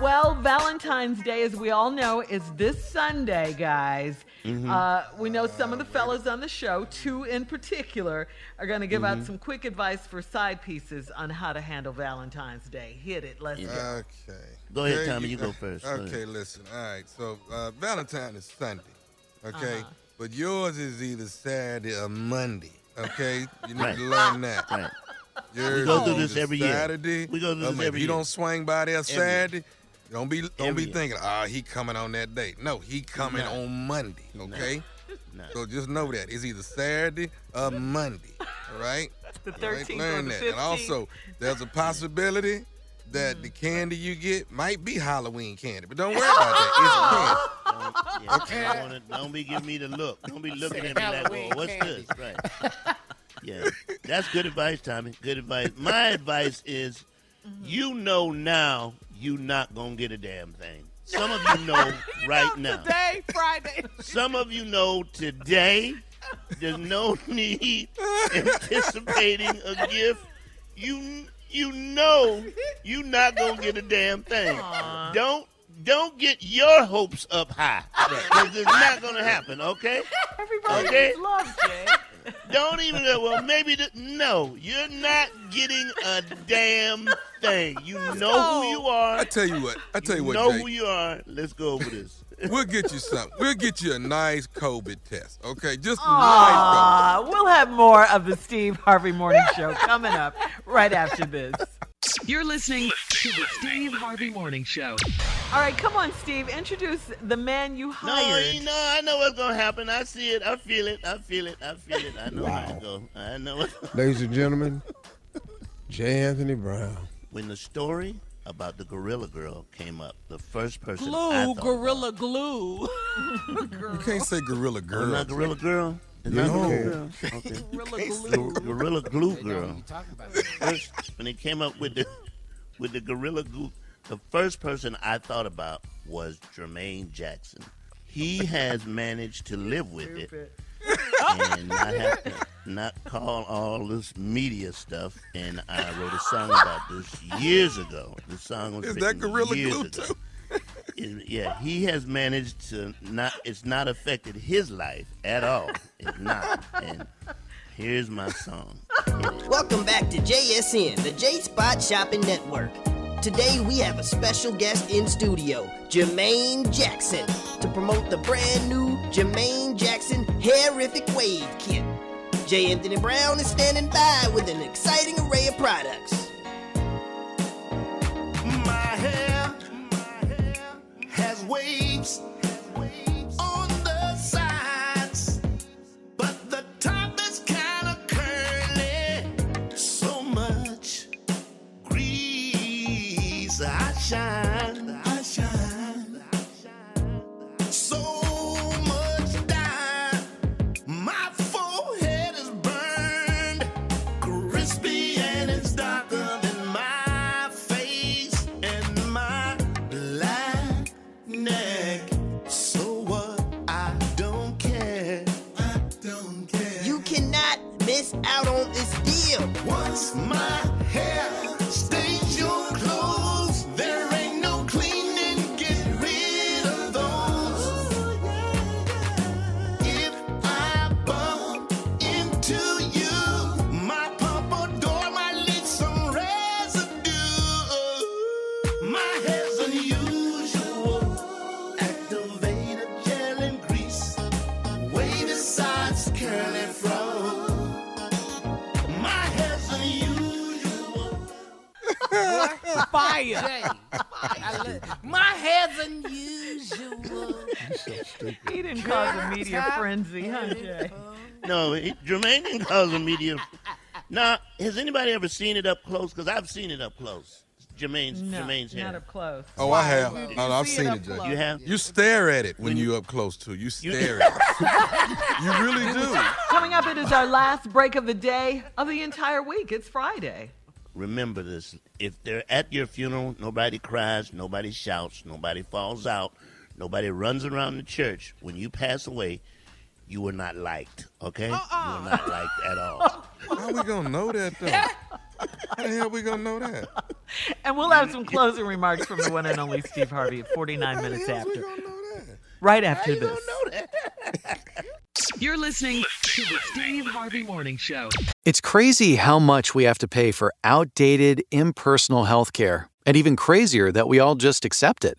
[SPEAKER 6] Well, Valentine's Day, as we all know, is this Sunday, guys.
[SPEAKER 8] Mm-hmm.
[SPEAKER 6] Uh, we know some of the fellas on the show, two in particular, are going to give
[SPEAKER 8] Mm-hmm.
[SPEAKER 6] out some quick advice for side pieces on how to handle Valentine's Day. Hit it. Let's go.
[SPEAKER 7] Okay.
[SPEAKER 8] Go ahead, Tommy, you go first.
[SPEAKER 7] Okay,
[SPEAKER 8] ahead.
[SPEAKER 7] listen. All right. So uh, Valentine is Sunday. Okay.
[SPEAKER 6] Uh-huh.
[SPEAKER 7] But yours is either Saturday or Monday. Okay. You need
[SPEAKER 8] Right.
[SPEAKER 7] to learn that.
[SPEAKER 8] Right.
[SPEAKER 7] Yours
[SPEAKER 8] go
[SPEAKER 7] is
[SPEAKER 8] through this
[SPEAKER 7] either
[SPEAKER 8] every year.
[SPEAKER 7] Saturday.
[SPEAKER 8] We go through
[SPEAKER 7] or
[SPEAKER 8] this every
[SPEAKER 7] If you
[SPEAKER 8] year.
[SPEAKER 7] don't swing by there
[SPEAKER 8] year.
[SPEAKER 7] Saturday, don't be don't
[SPEAKER 8] Every
[SPEAKER 7] be
[SPEAKER 8] year.
[SPEAKER 7] thinking, ah, he coming on that day. No, he coming
[SPEAKER 8] No.
[SPEAKER 7] on Monday. Okay.
[SPEAKER 8] No.
[SPEAKER 7] So just know that it's either Saturday or Monday. All right. *laughs*
[SPEAKER 6] The
[SPEAKER 7] All right,
[SPEAKER 6] 13th or
[SPEAKER 7] learn
[SPEAKER 6] the
[SPEAKER 7] that.
[SPEAKER 6] 15th.
[SPEAKER 7] And also, there's a possibility that the mm-hmm. candy you get might be Halloween candy, but don't *laughs* worry about that.
[SPEAKER 8] Don't, yeah, don't, wanna- don't be giving me the look. Don't be *laughs* looking at me like,
[SPEAKER 9] Halloween
[SPEAKER 8] oh, what's
[SPEAKER 9] candy.
[SPEAKER 8] this? Right. Yeah, that's good advice, Tommy. Good advice. My advice is, mm-hmm. you know now you not gonna get a damn thing. Some of you know *laughs* right now.
[SPEAKER 1] Today, Friday.
[SPEAKER 8] Some of you know today. There's no need anticipating a gift. You you know *laughs* you not gonna get a damn thing. Don't don't get your hopes up high because it's not gonna happen. Okay.
[SPEAKER 6] Everybody
[SPEAKER 8] Okay.
[SPEAKER 6] needs love, Jay.
[SPEAKER 8] Don't even. Well, maybe the, no. You're not getting a damn thing. You know who you are.
[SPEAKER 7] I tell you what. I tell you, what, you
[SPEAKER 8] know
[SPEAKER 7] Jake.
[SPEAKER 8] who you are. Let's go over this.
[SPEAKER 7] We'll get you something. We'll get you a nice COVID test. Okay, just a nice
[SPEAKER 6] Aw, we'll have more of the Steve Harvey Morning Show coming up right after this.
[SPEAKER 5] You're listening to the Steve Harvey Morning Show.
[SPEAKER 6] All right, come on, Steve. Introduce the man you
[SPEAKER 8] No,
[SPEAKER 6] hired.
[SPEAKER 8] you know, I know what's gonna happen. I see it. I feel it. I feel it. I feel it. I know where to go. I know.
[SPEAKER 4] Ladies and gentlemen, J. Anthony Brown.
[SPEAKER 8] When the story about the Gorilla Girl came up, the first person
[SPEAKER 1] Glue,
[SPEAKER 8] thought
[SPEAKER 1] gorilla glue. *laughs*
[SPEAKER 7] You can't say Gorilla Girl.
[SPEAKER 8] Oh, not Gorilla Girl. It's
[SPEAKER 4] Yeah,
[SPEAKER 8] not
[SPEAKER 4] you
[SPEAKER 8] Gorilla
[SPEAKER 4] can.
[SPEAKER 8] Girl. Okay.
[SPEAKER 1] gorilla glue.
[SPEAKER 8] Gorilla Glue
[SPEAKER 9] They know what
[SPEAKER 8] Girl.
[SPEAKER 9] talking about.
[SPEAKER 8] First, when they came up with the with the Gorilla Glue, the first person I thought about was Jermaine Jackson. He has managed to live with it and not have to not call all this media stuff. And I wrote a song about this years ago. The song was
[SPEAKER 7] Is
[SPEAKER 8] written
[SPEAKER 7] that Gorilla
[SPEAKER 8] years
[SPEAKER 7] Glue
[SPEAKER 8] ago.
[SPEAKER 7] too?
[SPEAKER 8] It- yeah, he has managed to not. It's not affected his life at all. It's not. And here's my song.
[SPEAKER 15] Welcome back to JSN, the J Spot Shopping Network. Today we have a special guest in studio, Jermaine Jackson, to promote the brand new Jermaine Jackson Hairific Wave Kit. J. Anthony Brown is standing by with an exciting array of products.
[SPEAKER 3] My hair, my hair has waves. shine. Unusual.
[SPEAKER 6] He didn't cause a media frenzy, huh, Jay? *laughs*
[SPEAKER 8] No, he, Jermaine didn't cause a media. Now, has anybody ever seen it up close? Because I've seen it up close. Jermaine's
[SPEAKER 6] No,
[SPEAKER 8] Jermaine's hair.
[SPEAKER 6] not up close.
[SPEAKER 7] Oh, I have.
[SPEAKER 6] You- you
[SPEAKER 7] Oh, I've
[SPEAKER 6] see it
[SPEAKER 7] seen it, Jay.
[SPEAKER 8] You have?
[SPEAKER 7] You stare at it when you're up close to. You stare at it. *laughs* You really do.
[SPEAKER 6] Coming up, it is our last break of the day of the entire week. It's Friday.
[SPEAKER 8] Remember this: if they're at your funeral, nobody cries, nobody shouts, nobody falls out, nobody runs around the church. When you pass away, you were not liked. Okay, you were uh-uh. not liked at all.
[SPEAKER 7] How are we gonna know that though? *laughs* How the hell we gonna know that?
[SPEAKER 6] And we'll have some closing remarks from the one and only Steve Harvey at 49 minutes after. Right after this. *laughs*
[SPEAKER 5] You're listening to the Steve Harvey Morning Show.
[SPEAKER 16] It's crazy how much we have to pay for outdated, impersonal healthcare, and even crazier that we all just accept it.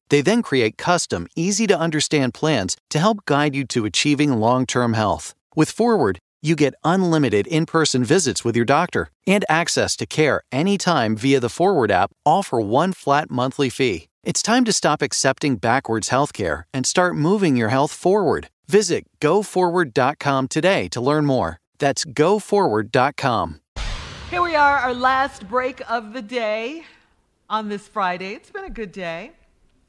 [SPEAKER 16] They then create custom, easy to understand plans to help guide you to achieving long term health. With Forward, you get unlimited in person visits with your doctor and access to care anytime via the Forward app, all for one flat monthly fee. It's time to stop accepting backwards healthcare and start moving your health forward. Visit goforward.com today to learn more. That's goforward.com.
[SPEAKER 6] Here we are, our last break of the day on this Friday. It's been a good day.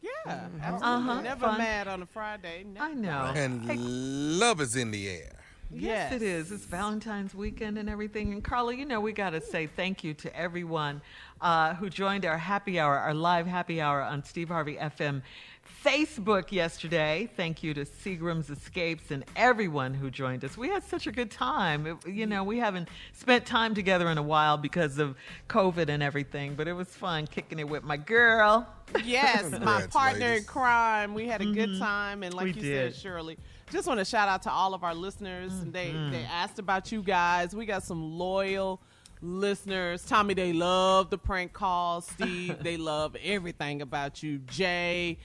[SPEAKER 1] Yeah, absolutely.
[SPEAKER 6] Uh-huh,
[SPEAKER 1] Never
[SPEAKER 6] fun.
[SPEAKER 1] mad on a Friday. Never.
[SPEAKER 6] I know.
[SPEAKER 7] And hey. love is in the air.
[SPEAKER 6] Yes, it is. It's Valentine's weekend and everything. And Carla, you know, we got to say thank you to everyone uh, who joined our happy hour, our live happy hour on Steve Harvey FM Facebook yesterday. Thank you to Seagram's Escapes and everyone who joined us. We had such a good time. It- you know, we haven't spent time together in a while because of COVID and everything, but it was fun kicking it with my girl.
[SPEAKER 1] Yes, *laughs* my
[SPEAKER 6] Congrats,
[SPEAKER 1] partner in crime. We had a good
[SPEAKER 6] Mhm.
[SPEAKER 1] time, and like
[SPEAKER 6] We
[SPEAKER 1] you
[SPEAKER 6] did.
[SPEAKER 1] said, Shirley, just want to shout out to all of our listeners. They
[SPEAKER 6] Mhm.
[SPEAKER 1] they asked about you guys. We got some loyal listeners. Tommy, they love the prank calls. Steve, they love everything about you. Jay,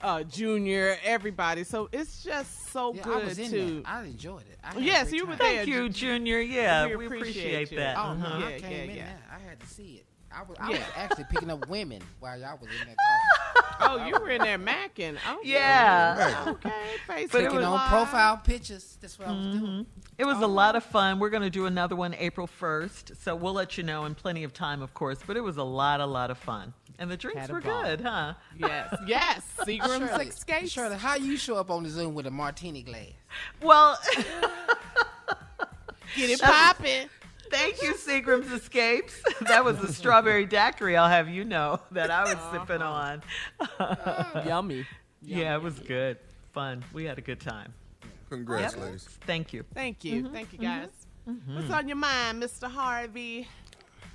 [SPEAKER 1] uh, Junior, everybody. So it's just so
[SPEAKER 9] Yeah,
[SPEAKER 1] good
[SPEAKER 9] I was in
[SPEAKER 1] to.
[SPEAKER 9] there. I enjoyed it. I
[SPEAKER 1] yes, you were there.
[SPEAKER 6] Thank you, Junior. Yeah, we appreciate
[SPEAKER 1] you.
[SPEAKER 6] that.
[SPEAKER 9] Oh
[SPEAKER 1] Uh-huh.
[SPEAKER 9] I
[SPEAKER 1] Yeah,
[SPEAKER 9] came
[SPEAKER 1] yeah,
[SPEAKER 9] in
[SPEAKER 1] yeah.
[SPEAKER 9] I had to see it. I was, I
[SPEAKER 1] Yeah.
[SPEAKER 9] was actually picking up women while y'all was in there talking. *laughs*
[SPEAKER 1] Oh, you were in there macking. Oh,
[SPEAKER 6] Yeah.
[SPEAKER 1] Okay, Facebook
[SPEAKER 6] But it
[SPEAKER 9] on
[SPEAKER 6] live.
[SPEAKER 9] profile pictures. That's what I was doing.
[SPEAKER 6] Mm-hmm. It was a lot of fun. We're going to do another one April 1st, so we'll let you know in plenty of time, of course. But it was a lot, a lot of fun. And the drinks were
[SPEAKER 1] ball.
[SPEAKER 6] good, huh?
[SPEAKER 1] Yes, *laughs* yes. Seagram's
[SPEAKER 9] Shirley,
[SPEAKER 1] Escapes.
[SPEAKER 9] Shirley, how you show up on the Zoom with a martini glass?
[SPEAKER 6] Well,
[SPEAKER 1] Get it popping.
[SPEAKER 6] Thank you, Seagram's Escapes. *laughs* That was a strawberry daiquiri, I'll have you know, that I was sipping on. *laughs*
[SPEAKER 1] Yummy.
[SPEAKER 6] Yeah, it was good. Fun. We had a good time.
[SPEAKER 7] Congrats,
[SPEAKER 6] Yep.
[SPEAKER 7] ladies.
[SPEAKER 6] Thank you.
[SPEAKER 1] Thank you.
[SPEAKER 6] Mhm,
[SPEAKER 1] Thank you,
[SPEAKER 6] mhm,
[SPEAKER 1] guys. What's on your mind, Mr. Harvey?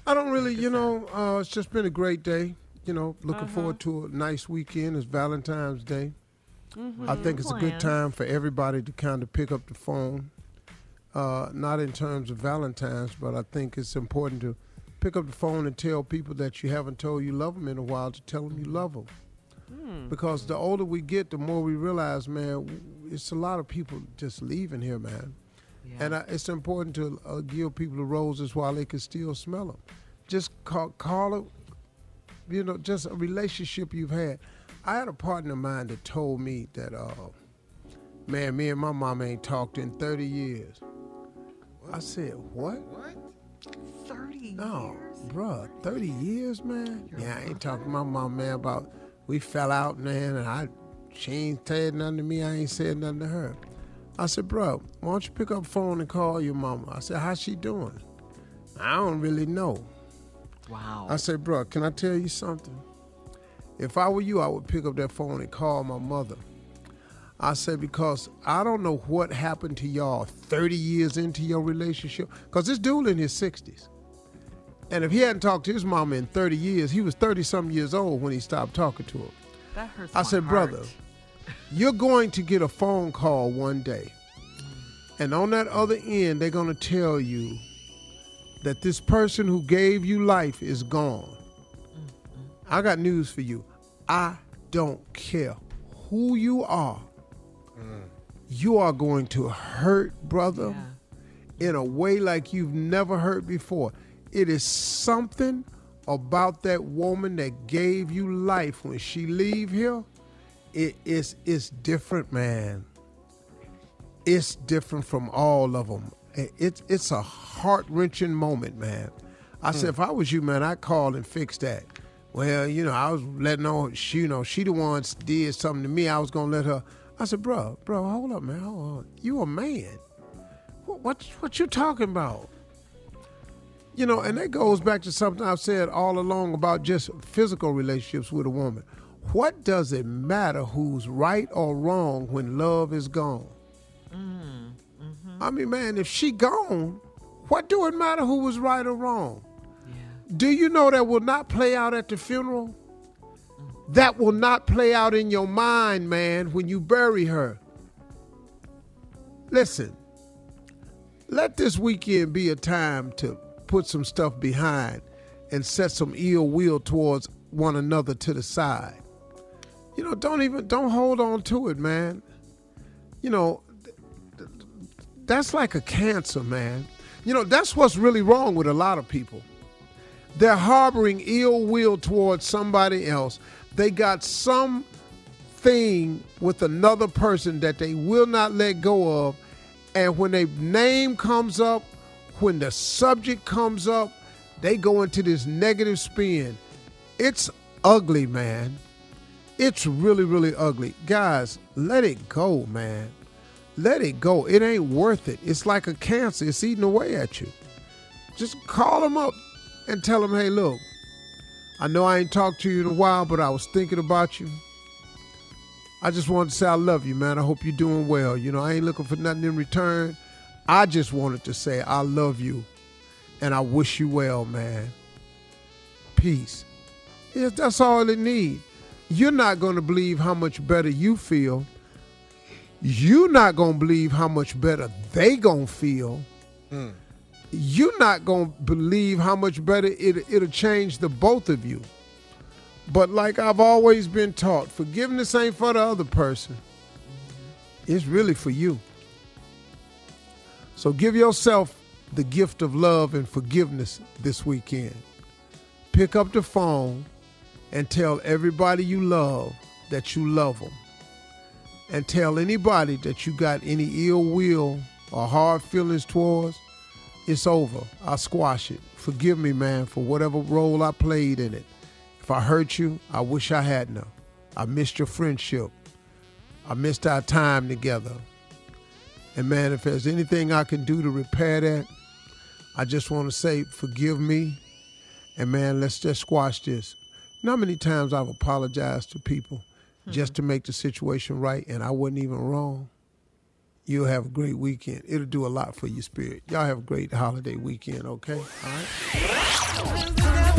[SPEAKER 4] I don't really, you know, uh, it's just been a great day. You know, looking
[SPEAKER 1] Uh-huh.
[SPEAKER 4] forward to a nice weekend. It's Valentine's Day.
[SPEAKER 1] Mhm.
[SPEAKER 4] I think it's a good time for everybody to kind of pick up the phone. Uh, not in terms of Valentine's, but I think it's important to pick up the phone and tell people that you haven't told you love them in a while to tell them you love them. Because the older we get, the more we realize, man, it's a lot of people just leaving here, man. And I, it's important to uh, give people the roses while they can still smell them. Just call, call it, you know, just a relationship you've had. I had a partner of mine that told me that, uh, man, me and my mom ain't talked in 30 years. I said, what?
[SPEAKER 6] What? 30
[SPEAKER 4] No, bruh, 30 years, man? yeah, I ain't talking to my mom, man, about we fell out, man, and I she ain't said nothing to me, I ain't said nothing to her. I said, bro, why don't you pick up the phone and call your mama? I said, how's she doing? I don't really know.
[SPEAKER 6] Wow.
[SPEAKER 4] I said, bro, can I tell you something? If I were you, I would pick up that phone and call my mother. I said, because I don't know what happened to y'all 30 years into your relationship. Because this dude in his 60s. And if he hadn't talked to his mama in 30 years, he was 30 some years old when he stopped talking to her.
[SPEAKER 6] That hurts
[SPEAKER 4] I said,
[SPEAKER 6] heart.
[SPEAKER 4] brother, *laughs* you're going to get a phone call one day. And on that other end, they're going to tell you that this person who gave you life is gone. Mm-hmm. I got news for you. I don't care who you are. You are going to hurt, brother, in a way like you've never hurt before. It is something about that woman that gave you life when she leave here. It is it's different, man. It's different from all of them. It's it's a heart wrenching moment, man. I said, hmm. if I was you, man, I'd call and fix that. Well, you know, I was letting on she, you know, she the one did something to me. I was gonna let her. I said, bro, bro, hold up, man, hold on. You a man? What what, what you talking about? You know, and that goes back to something I've said all along about just physical relationships with a woman. What does it matter who's right or wrong when love is gone? Mm-hmm. I mean, man, if she gone, what do it matter who was right or wrong? Do you know that will not play out at the funeral? That will not play out in your mind, man, when you bury her. Listen, let this weekend be a time to put some stuff behind and set some ill will towards one another to the side. You know, don't even don't hold on to it, man. You know, th- th- that's like a cancer, man. You know, that's what's really wrong with a lot of people. They're harboring ill will towards somebody else. They got some thing with another person that they will not let go of. And when their name comes up, when the subject comes up, they go into this negative spin. It's ugly, man. It's really, really ugly. Guys, let it go, man. Let it go. It ain't worth it. It's like a cancer, it's eating away at you. Just call them up and tell them, hey, look, I know I ain't talked to you in a while, but I was thinking about you. I just wanted to say I love you, man. I hope you're doing well. You know, I ain't looking for nothing in return. I just wanted to say I love you and I wish you well, man. Peace. Yes, that's all it need. You're not going to believe how much better you feel. You're not going to believe how much better they going to feel. Hmm. You're not going to believe how much better it, it'll change the both of you. But like I've always been taught, forgiveness ain't for the other person. It's really for you. So give yourself the gift of love and forgiveness this weekend. Pick up the phone and tell everybody you love that you love them. And tell anybody that you got any ill will or hard feelings towards, it's over. I squash it. Forgive me, man, for whatever role I played in it. If I hurt you, I wish I hadn't. I missed your friendship. I missed our time together. And man, if there's anything I can do to repair that, I just want to say, forgive me. And man, let's just squash this. How many times I've apologized to people hmm. just to make the situation right, and I wasn't even wrong? You'll have a great weekend. It'll do a lot for your spirit. Y'all have a great holiday weekend, okay? All right?